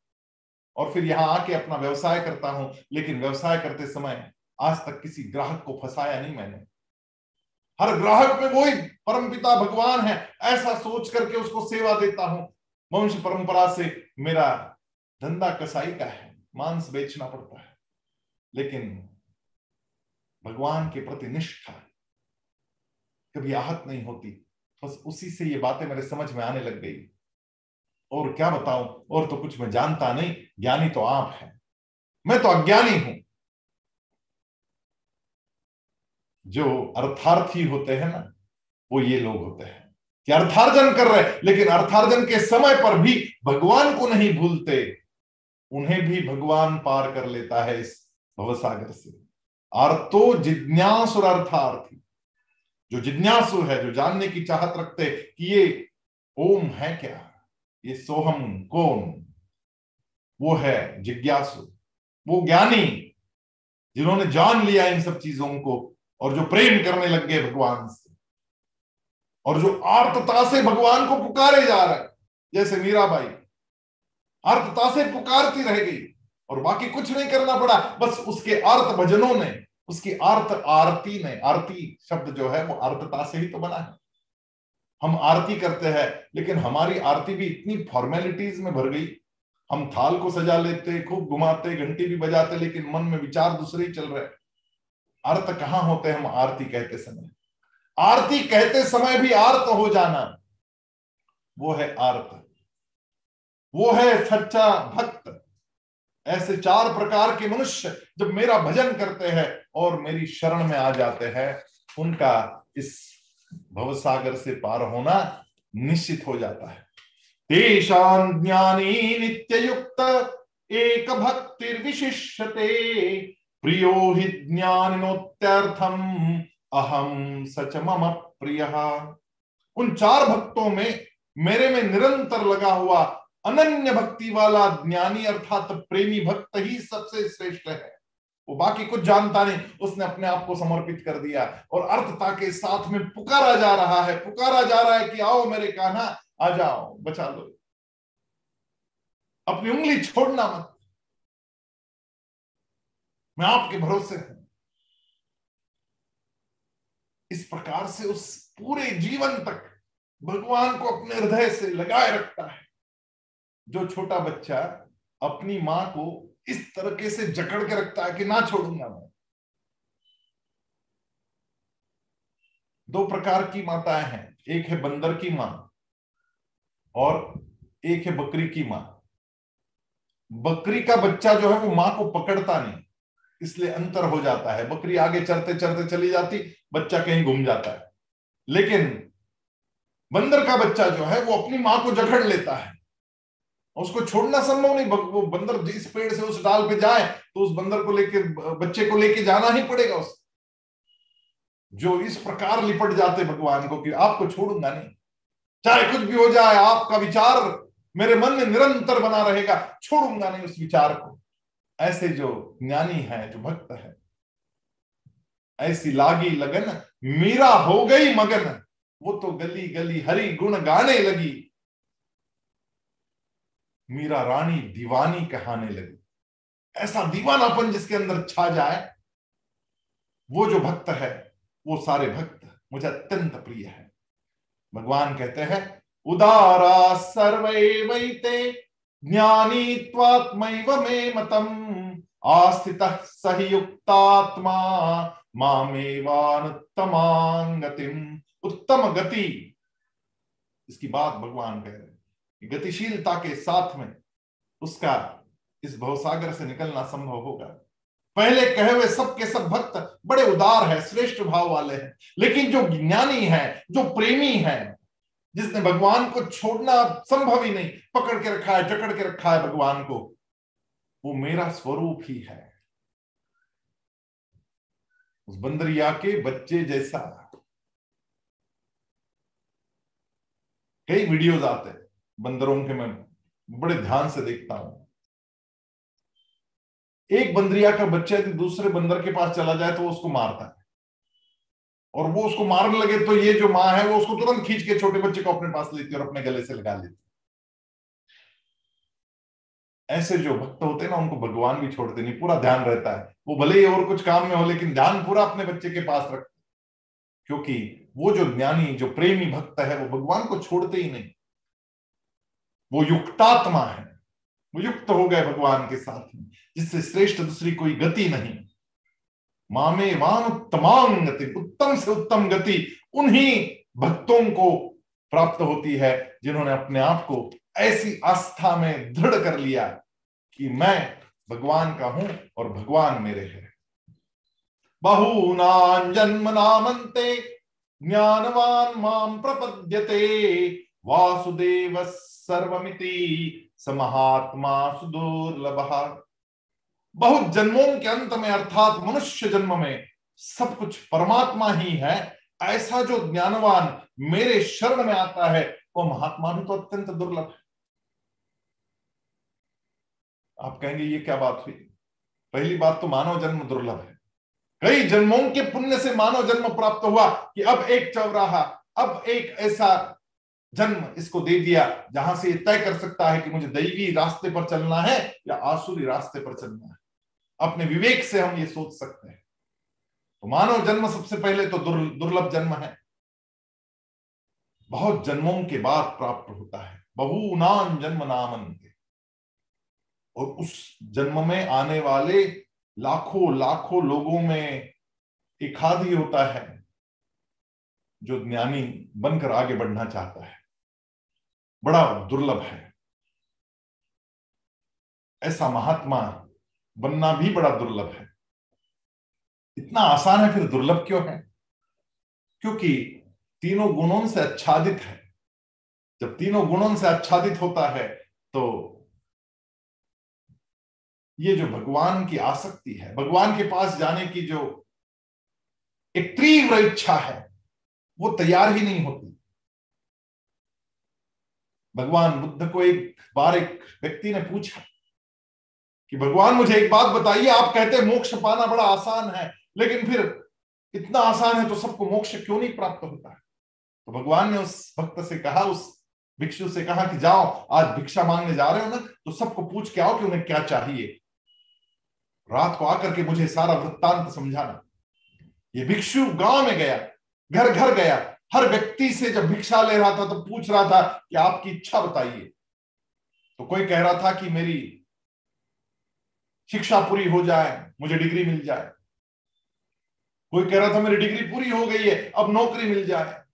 और फिर यहाँ आके अपना व्यवसाय करता हूँ। लेकिन व्यवसाय करते समय आज तक किसी ग्राहक को फंसाया नहीं मैंने। हर ग्राहक में वही परम पिता भगवान है, ऐसा सोच करके उसको सेवा देता हूँ। वंश परंपरा से मेरा धंधा कसाई का है, मांस बेचना पड़ता है। लेकिन भगवान के प्रति निष्ठा कभी आहत नहीं होती। बस उसी से ये बातें मेरे समझ में आने लग गई। और क्या बताऊँ? और तो कुछ मैं जानता नहीं, ज्ञानी तो आप हैं। मैं तो अज्ञानी हूँ। जो अर्थार्थी होते हैं ना, वो ये लोग होते हैं। कि अर्थार्जन कर रहे लेकिन अर्थार्जन के समय पर भी भगवान को नहीं भूलते, उन्हें भी भगवान पार कर लेता है इस भवसागर से। अर्थो जिज्ञासुर अर्थार्थी। जो जिज्ञासु है, जो जानने की चाहत रखते कि ये ओम है क्या, ये सोहम कौन, वो है जिज्ञासु। वो ज्ञानी, जिन्होंने जान लिया इन सब चीज़ों को और जो प्रेम करने लग गए भगवान से, और जो आर्तता से भगवान को पुकारे जा रहे जैसे मीराबाई, आर्तता से पुकारती रह गई, और बाकी कुछ नहीं करना पड़ा, बस उसके अर्थ भजनों ने, उसकी अर्थ आरती ने, आरती शब्द जो है वो अर्थता से ही तो बना है। हम आरती करते हैं, लेकिन हमारी आरती भी इतनी फॉर्मेलिटीज में भर गई। हम थाल को सजा लेते, खूब घुमाते, घंटी भी बजाते, लेकिन मन में विचार दूसरे ही चल रहे अर्थ कहाँ होते हम आरती कहते समय? आरती कहते समय भी आर्त हो जाना। वो है आर्त। वो है सच्चा भक्त। ऐसे चार प्रकार के मनुष्य जब मेरा भजन करते हैं और मेरी शरण में आ जाते हैं, उनका इस भवसागर से पार होना निश्चित हो जाता है। तेषां ज्ञानी नित्ययुक्त, एक भक्तिर्विशिष्यते। प्रियो हि ज्ञानोत्यर्थम अहम सच मम प्रिय। उन चार भक्तों में मेरे में निरंतर लगा हुआ अनन्य भक्ति वाला ज्ञानी अर्थात प्रेमी भक्त ही सबसे श्रेष्ठ है। वो बाकी कुछ जानता नहीं, उसने अपने आप को समर्पित कर दिया और अर्थता के साथ में पुकारा जा रहा है, पुकारा जा रहा है कि आओ मेरे कान्हा, आ जाओ, बचा लो। अपनी उंगली छोड़ना मत। मैं आपके भरोसे हूँ। इस प्रकार से उस पूरे जीवन तक भगवान को अपने हृदय से लगाए रखता है। जो छोटा बच्चा अपनी माँ को इस तरीके से जकड़ के रखता है कि ना छोड़ूँगा मैं। दो प्रकार की माताएँ हैं। एक है बंदर की माँ और एक है बकरी की माँ। बकरी का बच्चा जो है वो माँ को पकड़ता नहीं। इसलिए अंतर हो जाता है। बकरी आगे चलते चलते चली जाती, बच्चा कहीं घूम जाता है। लेकिन बंदर का बच्चा जो है, वो अपनी माँ को जकड़ लेता है। उसको छोड़ना संभव नहीं। वो बंदर जिस पेड़ से उस डाल पे जाए तो उस बंदर को लेके, बच्चे को लेके जाना ही पड़ेगा उस। जो इस प्रकार लिपट जाते भगवान को कि आपको छोड़ूँगा नहीं। चाहे कुछ भी हो जाए, आपका विचार मेरे मन में निरंतर बना रहेगा, छोड़ूँगा नहीं उस विचार को। ऐसे जो ज्ञानी है, जो भक्त है, ऐसी लागी लगन, मीरा हो गई मगन। वो तो गली गली हरी गुण गाने लगी। मीरा रानी दीवानी कहने लगी। ऐसा दीवानापन जिसके अंदर छा जाए, वो जो भक्त है, वो सारे भक्त मुझे अत्यंत प्रिय है। भगवान कहते हैं, उदारा सर्वे वैते ज्ञानी त्वात्मैव मे मतम। आस्थित सहियुक्तात्मा मामेवानुत्तमांगतिम उत्तम गति। इसकी बात भगवान कह रहे हैं। गतिशीलता के साथ में उसका इस भवसागर से निकलना संभव होगा। पहले कहे हुए सब के सब भक्त बड़े उदार है, श्रेष्ठ भाव वाले हैं। लेकिन जो ज्ञानी है, जो प्रेमी है जिसने भगवान को छोड़ना संभव ही नहीं, पकड़ के रखा है, जकड़ के रखा है भगवान को, वो मेरा स्वरूप ही है। उस बंदरिया के बच्चे जैसा। कई वीडियोज़ आते हैं, बंदरों के मैं बड़े ध्यान से देखता हूँ। एक बंदरिया का बच्चा यदि दूसरे बंदर के पास चला जाए तो उसको मारता है। और वो उसको मारने लगे तो ये जो माँ है वो उसको तुरंत खींच के छोटे बच्चे को अपने पास लेती और अपने गले से लगा लेती। ऐसे जो भक्त होते हैं ना, उनको भगवान भी छोड़ते नहीं, पूरा ध्यान रहता है। वो भले ही और कुछ काम में हो, लेकिन ध्यान पूरा अपने बच्चे के पास रखते क्योंकि वो जो ज्ञानी, जो प्रेमी भक्त है, वो भगवान को छोड़ते ही नहीं। वो युक्तात्मा है। वो युक्त हो गए भगवान के साथ में, जिससे श्रेष्ठ दूसरी कोई गति नहीं। मामे वान उत्तमांग गति, उत्तम से उत्तम गति उन्हीं भक्तों को प्राप्त होती है, जिन्होंने अपने आप को ऐसी आस्था में दृढ़ कर लिया कि मैं भगवान का हूँ और भगवान मेरे है। बहूनां जन्म नामंते ज्ञानवान माम प्रपद्यते, वासुदेव सर्वमिति समहात्मा सुदुर्लभ बहुत जन्मों के अंत में, अर्थात मनुष्य जन्म में, सब कुछ परमात्मा ही है। ऐसा जो ज्ञानवान मेरे शरण में आता है, वो महात्मा भी तो अत्यंत दुर्लभ है। आप कहेंगे, ये क्या बात हुई? पहली बात तो मानव जन्म दुर्लभ है। कई जन्मों के पुण्य से मानव जन्म प्राप्त हुआ कि अब एक चौराहा, अब एक ऐसा जन्म इसको दे दिया, जहाँ से तय कर सकता है कि मुझे दैवी रास्ते पर चलना है या आसुरी रास्ते पर चलना है। अपने विवेक से हम ये सोच सकते हैं। तो मानव जन्म सबसे पहले तो दुर्लभ जन्म है। बहुत जन्मों के बाद प्राप्त होता है। बहुनान जन्म नामन और उस जन्म में आने वाले लाखों लाखों लोगों में एक होता है, जो ज्ञानी बनकर आगे बढ़ना चाहता है। बड़ा दुर्लभ है। ऐसा महात्मा बनना भी बड़ा दुर्लभ है। इतना आसान है, फिर दुर्लभ क्यों है? क्योंकि तीनों गुणों से आच्छादित है। जब तीनों गुणों से आच्छादित होता है तो ये जो भगवान की आसक्ति है, भगवान के पास जाने की जो एक तीव्र इच्छा है, वो तैयार ही नहीं होती। भगवान बुद्ध को एक बार एक व्यक्ति ने पूछा कि भगवान, मुझे एक बात बताइए, आप कहते मोक्ष पाना बड़ा आसान है, लेकिन फिर इतना आसान है तो सबको मोक्ष क्यों नहीं प्राप्त होता है? तो भगवान ने उस भक्त से कहा, उस भिक्षु से कहा कि जाओ, आज भिक्षा मांगने जा रहे हो ना तो सबको पूछ के आओ कि उन्हें क्या चाहिए। रात को आकर के मुझे सारा वृत्तांत समझाना। ये भिक्षु गाँव में गया घर घर गया हर व्यक्ति से जब भिक्षा ले रहा था तो पूछ रहा था कि आपकी इच्छा बताइए। तो कोई कह रहा था कि मेरी शिक्षा पूरी हो जाए, मुझे डिग्री मिल जाए। कोई कह रहा था मेरी डिग्री पूरी हो गई है, अब नौकरी मिल जाए।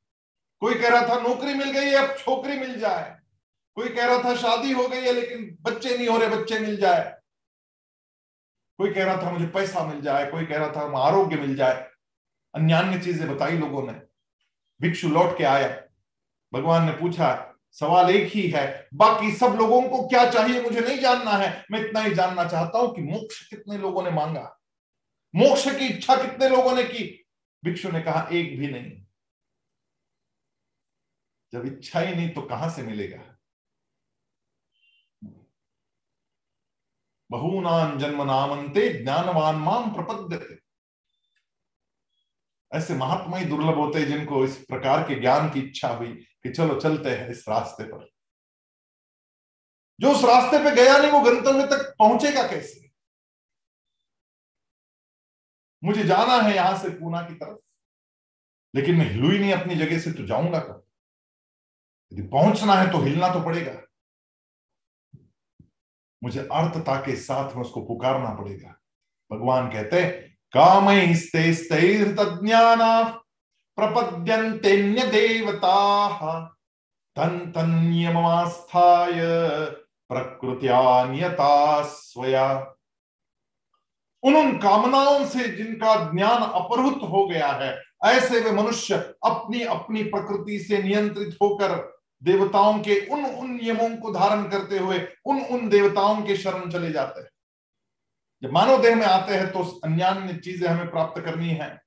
कोई कह रहा था नौकरी मिल गई है, अब छोकरी मिल जाए। कोई कह रहा था शादी हो गई है, लेकिन बच्चे नहीं हो रहे, बच्चे मिल जाए। कोई कह रहा था मुझे पैसा मिल जाए, कोई कह रहा था आरोग्य मिल जाए। अन्य अन्य चीज़ें बताई लोगों ने। भिक्षु लौट के आया। भगवान ने पूछा, सवाल एक ही है, बाकी सब लोगों को क्या चाहिए मुझे नहीं जानना है। मैं इतना ही जानना चाहता हूँ कि मोक्ष कितने लोगों ने मांगा, मोक्ष की इच्छा कितने लोगों ने की। भिक्षु ने कहा, एक भी नहीं। जब इच्छा ही नहीं तो कहाँ से मिलेगा? बहूनान जन्म नामंते ज्ञानवान माम प्रपद्य ऐसे महात्मा ही दुर्लभ होते हैं जिनको इस प्रकार के ज्ञान की इच्छा हुई कि चलो चलते हैं इस रास्ते पर। जो उस रास्ते पे गया नहीं, वो गंतव्य तक पहुंचेगा कैसे? मुझे जाना है यहाँ से पूना की तरफ़, लेकिन मैं हिलू ही नहीं अपनी जगह से तो जाऊँगा कब? यदि पहुँचना है तो हिलना तो पड़ेगा। मुझे अर्थता के साथ में उसको पुकारना पड़ेगा। भगवान कहते काम ज्ञाना प्रपद्यन्तेन्य देवता तन तन्यमास्थाय प्रकृत्यान्यता स्वया। उन उन कामनाओं से जिनका ज्ञान अपहृत हो गया है, ऐसे वे मनुष्य अपनी अपनी प्रकृति से नियंत्रित होकर देवताओं के उन उन नियमों को धारण करते हुए उन उन देवताओं के शरण चले जाते हैं। जब मानव देह में आते हैं तो अन्य चीज़ें हमें प्राप्त करनी है।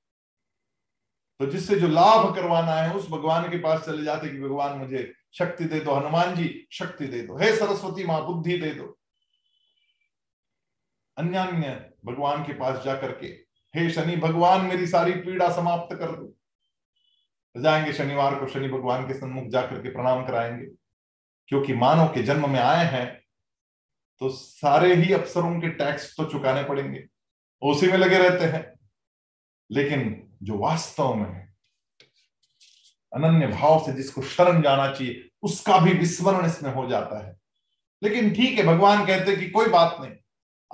तो जिससे जो लाभ करवाना है, उस भगवान के पास चले जाते कि भगवान मुझे शक्ति दे दो, हनुमान जी शक्ति दे दो, हे सरस्वती माँ, बुद्धि दे दो। अन्य भगवान के पास जाकर के, हे शनि, भगवान मेरी सारी पीड़ा समाप्त कर दो। जाएँगे शनिवार को, शनि भगवान के सन्मुख जाकर के प्रणाम कराएँगे। क्योंकि मानव के जन्म में आए हैं तो सारे ही अफसरों के टैक्स तो चुकाने पड़ेंगे। उसी में लगे रहते हैं। लेकिन जो वास्तव में अनन्य भाव से जिसको शरण जाना चाहिए, उसका भी विस्मरण इसमें हो जाता है। लेकिन ठीक है, भगवान कहते कि कोई बात नहीं।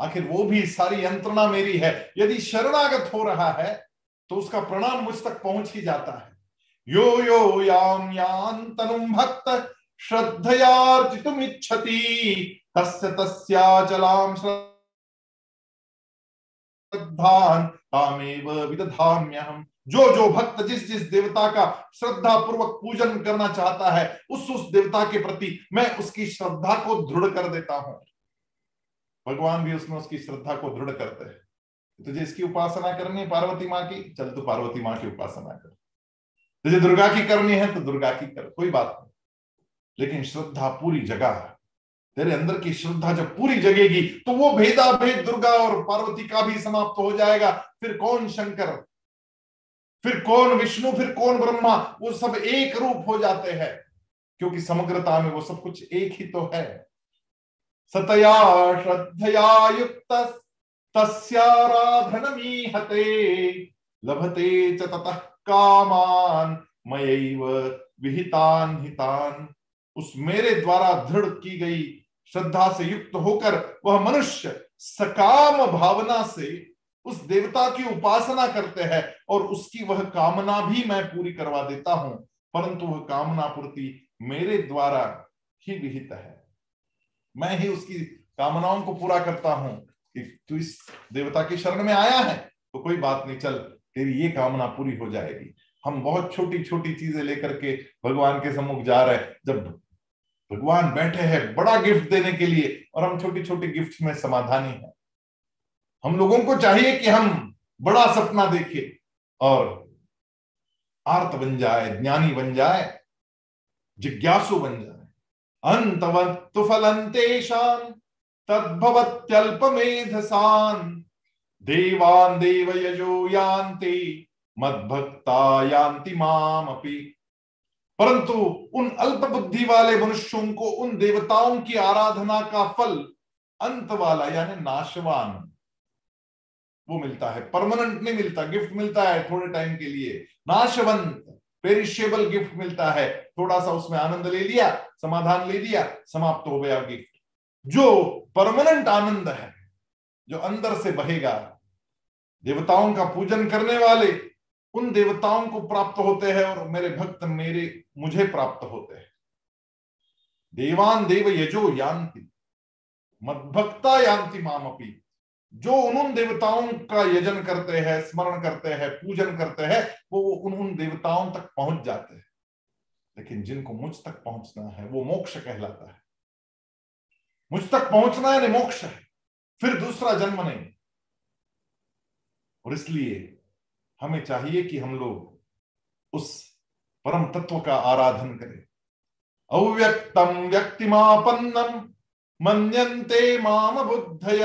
आखिर वो भी सारी यंत्रणा मेरी है। यदि शरणागत हो रहा है तो उसका प्रणाम मुझ तक पहुँच ही जाता है। यो यो याम यान्तनुम भक्त। श्रद्धयार्जितुमिच्छति। तस्य तस्याचलाम श्रद्धान, तामेव विदधाम्यहम। जो जो भक्त जिस जिस देवता का श्रद्धा पूर्वक पूजन करना चाहता है, उस उस देवता के प्रति मैं उसकी श्रद्धा को दृढ़ कर देता हूँ। भगवान भी उसमें उसकी श्रद्धा को दृढ़ करते हैं। तुझे इसकी उपासना करनी है पार्वती माँ की? चल तू पार्वती माँ की उपासना कर। तुझे दुर्गा की करनी है तो दुर्गा की कर, कोई बात नहीं। लेकिन श्रद्धा पूरी जगह तेरे अंदर की श्रद्धा जब पूरी जगेगी तो वो भेदा भेद दुर्गा और पार्वती का भी समाप्त हो जाएगा। फिर कौन शंकर? फिर कौन विष्णु? फिर कौन ब्रह्मा? वो सब एक रूप हो जाते हैं, क्योंकि समग्रता में वो सब कुछ एक ही तो है। सतया श्रद्धया युक्त तस्याराधनमीहते लभते च ततः कामान, मयैव विहितान हितान। उस मेरे द्वारा दृढ़ की गई श्रद्धा से युक्त होकर वह मनुष्य सकाम भावना से उस देवता की उपासना करते हैं और उसकी वह कामना भी मैं पूरी करवा देता हूँ, परंतु वह कामना पूर्ति मेरे द्वारा ही विहित है। मैं ही उसकी कामनाओं को पूरा करता हूँ कि तू इस देवता की शरण में आया है तो कोई बात नहीं, चल, तेरी ये कामना पूरी हो जाएगी। हम बहुत छोटी छोटी चीज़ें लेकर के भगवान के सम्मुख जा रहे हैं, जब भगवान बैठे हैं बड़ा गिफ्ट देने के लिए और हम छोटी छोटी गिफ्ट में समाधानी है। हम लोगों को चाहिए कि हम बड़ा सपना देखें और आर्त बन जाए, ज्ञानी बन जाए, जिज्ञासु बन जाए। अंतवत्तु फलंतेशान तद्भवत्यल्पमेधसान। देवान देव यजो यान्ति, मद्भक्ता यान्ति माम अपि परंतु उन अल्प बुद्धि वाले मनुष्यों को उन देवताओं की आराधना का फल अंत वाला, यानी नाशवान, वो मिलता है। परमानेंट नहीं मिलता गिफ्ट मिलता है थोड़े टाइम के लिए। नाशवंत पेरिशेबल गिफ्ट मिलता है। थोड़ा सा उसमें आनंद ले लिया, समाधान ले लिया, समाप्त हो गया गिफ्ट जो परमानेंट आनंद है, जो अंदर से बहेगा, देवताओं का पूजन करने वाले उन देवताओं को प्राप्त होते हैं और मेरे भक्त मेरे, मुझे प्राप्त होते हैं। देवान देव यजो यान्ति मदभक्ता यान्ति मामपी। जो उन देवताओं का यजन करते हैं, स्मरण करते हैं, पूजन करते हैं, वो उन उन देवताओं तक पहुँच जाते हैं। लेकिन जिनको मुझ तक पहुँचना है, वो मोक्ष कहलाता है। मुझ तक पहुँचना है मोक्ष है, फिर दूसरा जन्म नहीं। और इसलिए हमें चाहिए कि हम लोग उस परम तत्व का आराधन करें। अव्यक्तम व्यक्तिमापन्नम मनते माम बुद्धय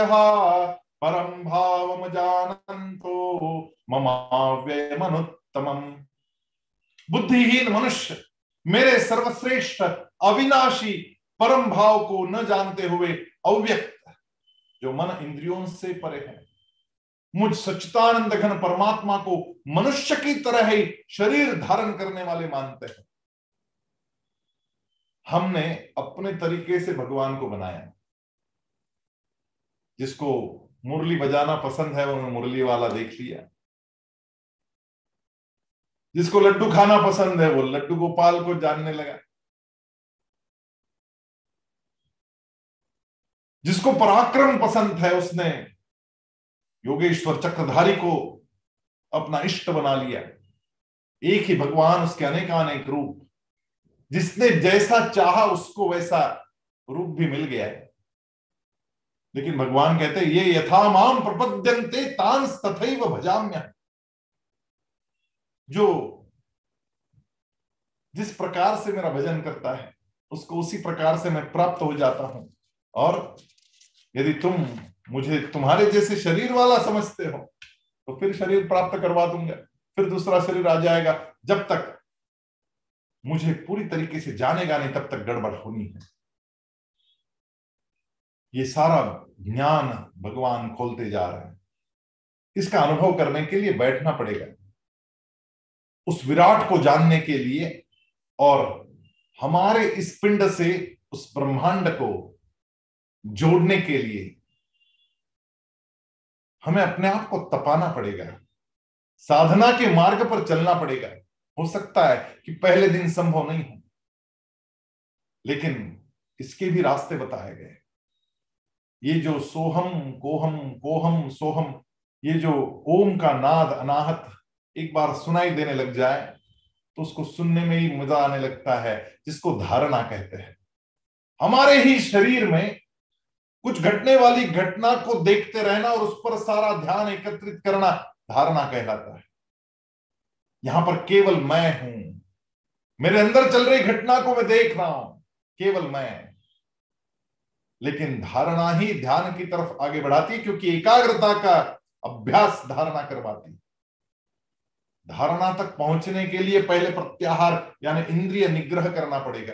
परम भाव जानंतो ममाव्ययमनुत्तम बुद्धिहीन मनुष्य, मेरे सर्वश्रेष्ठ अविनाशी परम भाव को न जानते हुए अव्यक्त, जो मन इंद्रियों से परे है। मुझ सच्चितानंद घन परमात्मा को मनुष्य की तरह ही शरीर धारण करने वाले मानते हैं। हमने अपने तरीके से भगवान को बनाया। जिसको मुरली बजाना पसंद है, उन्होंने मुरली वाला देख लिया। जिसको लड्डू खाना पसंद है, वो लड्डू गोपाल को जानने लगा। जिसको पराक्रम पसंद है, उसने योगेश्वर चक्रधारी को अपना इष्ट बना लिया। एक ही भगवान, उसके अनेक अनेक रूप। जिसने जैसा चाहा उसको वैसा रूप भी मिल गया है। लेकिन भगवान कहते ये यथा माम प्रपद्यंते तांस तथैव भजाम्य। जो जिस प्रकार से मेरा भजन करता है, उसको उसी प्रकार से मैं प्राप्त हो जाता हूँ। और यदि तुम मुझे तुम्हारे जैसे शरीर वाला समझते हो तो फिर शरीर प्राप्त करवा दूँगा, फिर दूसरा शरीर आ जाएगा। जब तक मुझे पूरी तरीके से जानेगा नहीं, तब तक गड़बड़ होनी है। ये सारा ज्ञान भगवान खोलते जा रहे हैं। इसका अनुभव करने के लिए बैठना पड़ेगा। उस विराट को जानने के लिए और हमारे इस पिंड से उस ब्रह्मांड को जोड़ने के लिए हमें अपने आप को तपाना पड़ेगा। साधना के मार्ग पर चलना पड़ेगा। हो सकता है कि पहले दिन संभव नहीं हो। लेकिन इसके भी रास्ते बताए गए। ये जो सोहम कोहम कोहम सोहम, ये जो ओम का नाद अनाहत एक बार सुनाई देने लग जाए तो उसको सुनने में ही मज़ा आने लगता है, जिसको धारणा कहते हैं। हमारे ही शरीर में कुछ घटने वाली घटना को देखते रहना और उस पर सारा ध्यान एकत्रित करना धारणा कहलाता है। यहाँ पर केवल मैं हूँ। मेरे अंदर चल रही घटना को मैं देख रहा हूँ, केवल मैं। लेकिन धारणा ही ध्यान की तरफ़ आगे बढ़ाती है, क्योंकि एकाग्रता का अभ्यास धारणा करवाती धारणा तक पहुँचने के लिए पहले प्रत्याहार, यानी इंद्रिय निग्रह करना पड़ेगा।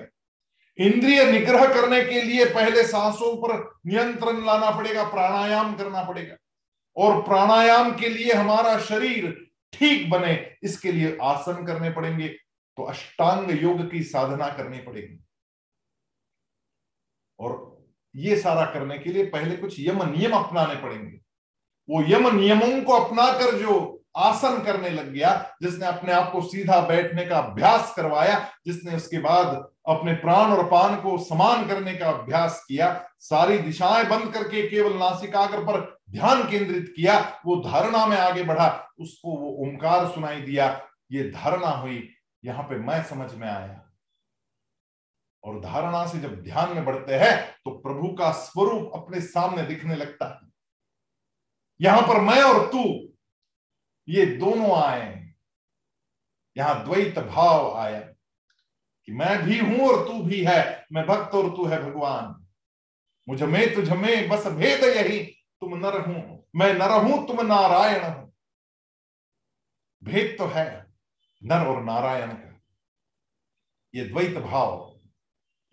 इंद्रिय निग्रह करने के लिए पहले सांसों पर नियंत्रण लाना पड़ेगा, प्राणायाम करना पड़ेगा। और प्राणायाम के लिए हमारा शरीर ठीक बने, इसके लिए आसन करने पड़ेंगे तो अष्टांग योग की साधना करनी पड़ेगी। और ये सारा करने के लिए पहले कुछ यम नियम अपनाने पड़ेंगे। वो यम नियमों को अपनाकर जो आसन करने लग गया, जिसने अपने आप को सीधा बैठने का अभ्यास करवाया, जिसने उसके बाद अपने प्राण और पान को समान करने का अभ्यास किया, सारी दिशाएँ बंद करके केवल नासिकाग्र पर ध्यान केंद्रित किया, वो धारणा में आगे बढ़ा, उसको वो ओंकार सुनाई दिया, ये धारणा हुई, यहाँ पे मैं समझ में आया। और धारणा से जब ध्यान में बढ़ते हैं तो प्रभु का स्वरूप अपने सामने दिखने लगता है। यहाँ पर मैं और तू ये दोनों आए। यहाँ द्वैत भाव आया कि मैं भी हूँ और तू भी है, मैं भक्त और तू है भगवान। मुझमें, तुझ में बस भेद यही, तुम नर हूँ मैं नर हूँ तुम नारायण हो। भेद तो है, नर और नारायण का। ये द्वैत भाव,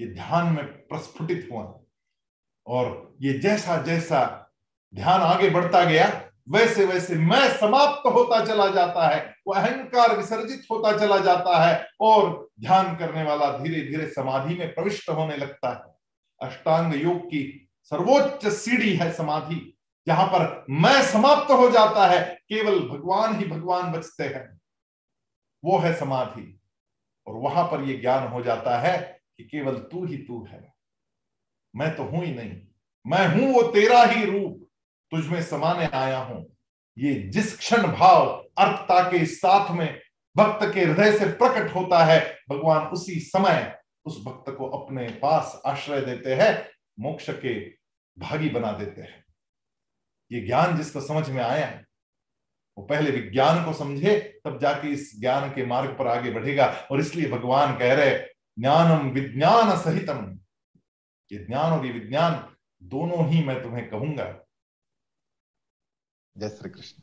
ये ध्यान में प्रस्फुटित हुआ। और ये जैसा जैसा ध्यान आगे बढ़ता गया वैसे वैसे मैं समाप्त होता चला जाता है, वो अहंकार विसर्जित होता चला जाता है और ध्यान करने वाला धीरे धीरे समाधि में प्रविष्ट होने लगता है। अष्टांग योग की सर्वोच्च सीढ़ी है समाधि, जहाँ पर मैं समाप्त हो जाता है, केवल भगवान ही भगवान बचते हैं। वो है समाधि, और वहाँ पर यह ज्ञान हो जाता है कि केवल तू ही तू है। मैं तो हूँ ही नहीं, मैं हूँ वो तेरा ही रूप। तुझमें समाने आया हूँ। ये जिस क्षण भाव अर्थता के साथ में भक्त के हृदय से प्रकट होता है, भगवान उसी समय उस भक्त को अपने पास आश्रय देते हैं, मोक्ष के भागी बना देते हैं। ये ज्ञान जिसको समझ में आया है, वो पहले विज्ञान को समझे, तब जाके इस ज्ञान के मार्ग पर आगे बढ़ेगा। और इसलिए भगवान कह रहे ज्ञानम विज्ञान सहितम। ये ज्ञान और ये विज्ञान दोनों ही मैं तुम्हें कहूँगा।
जय श्री कृष्ण।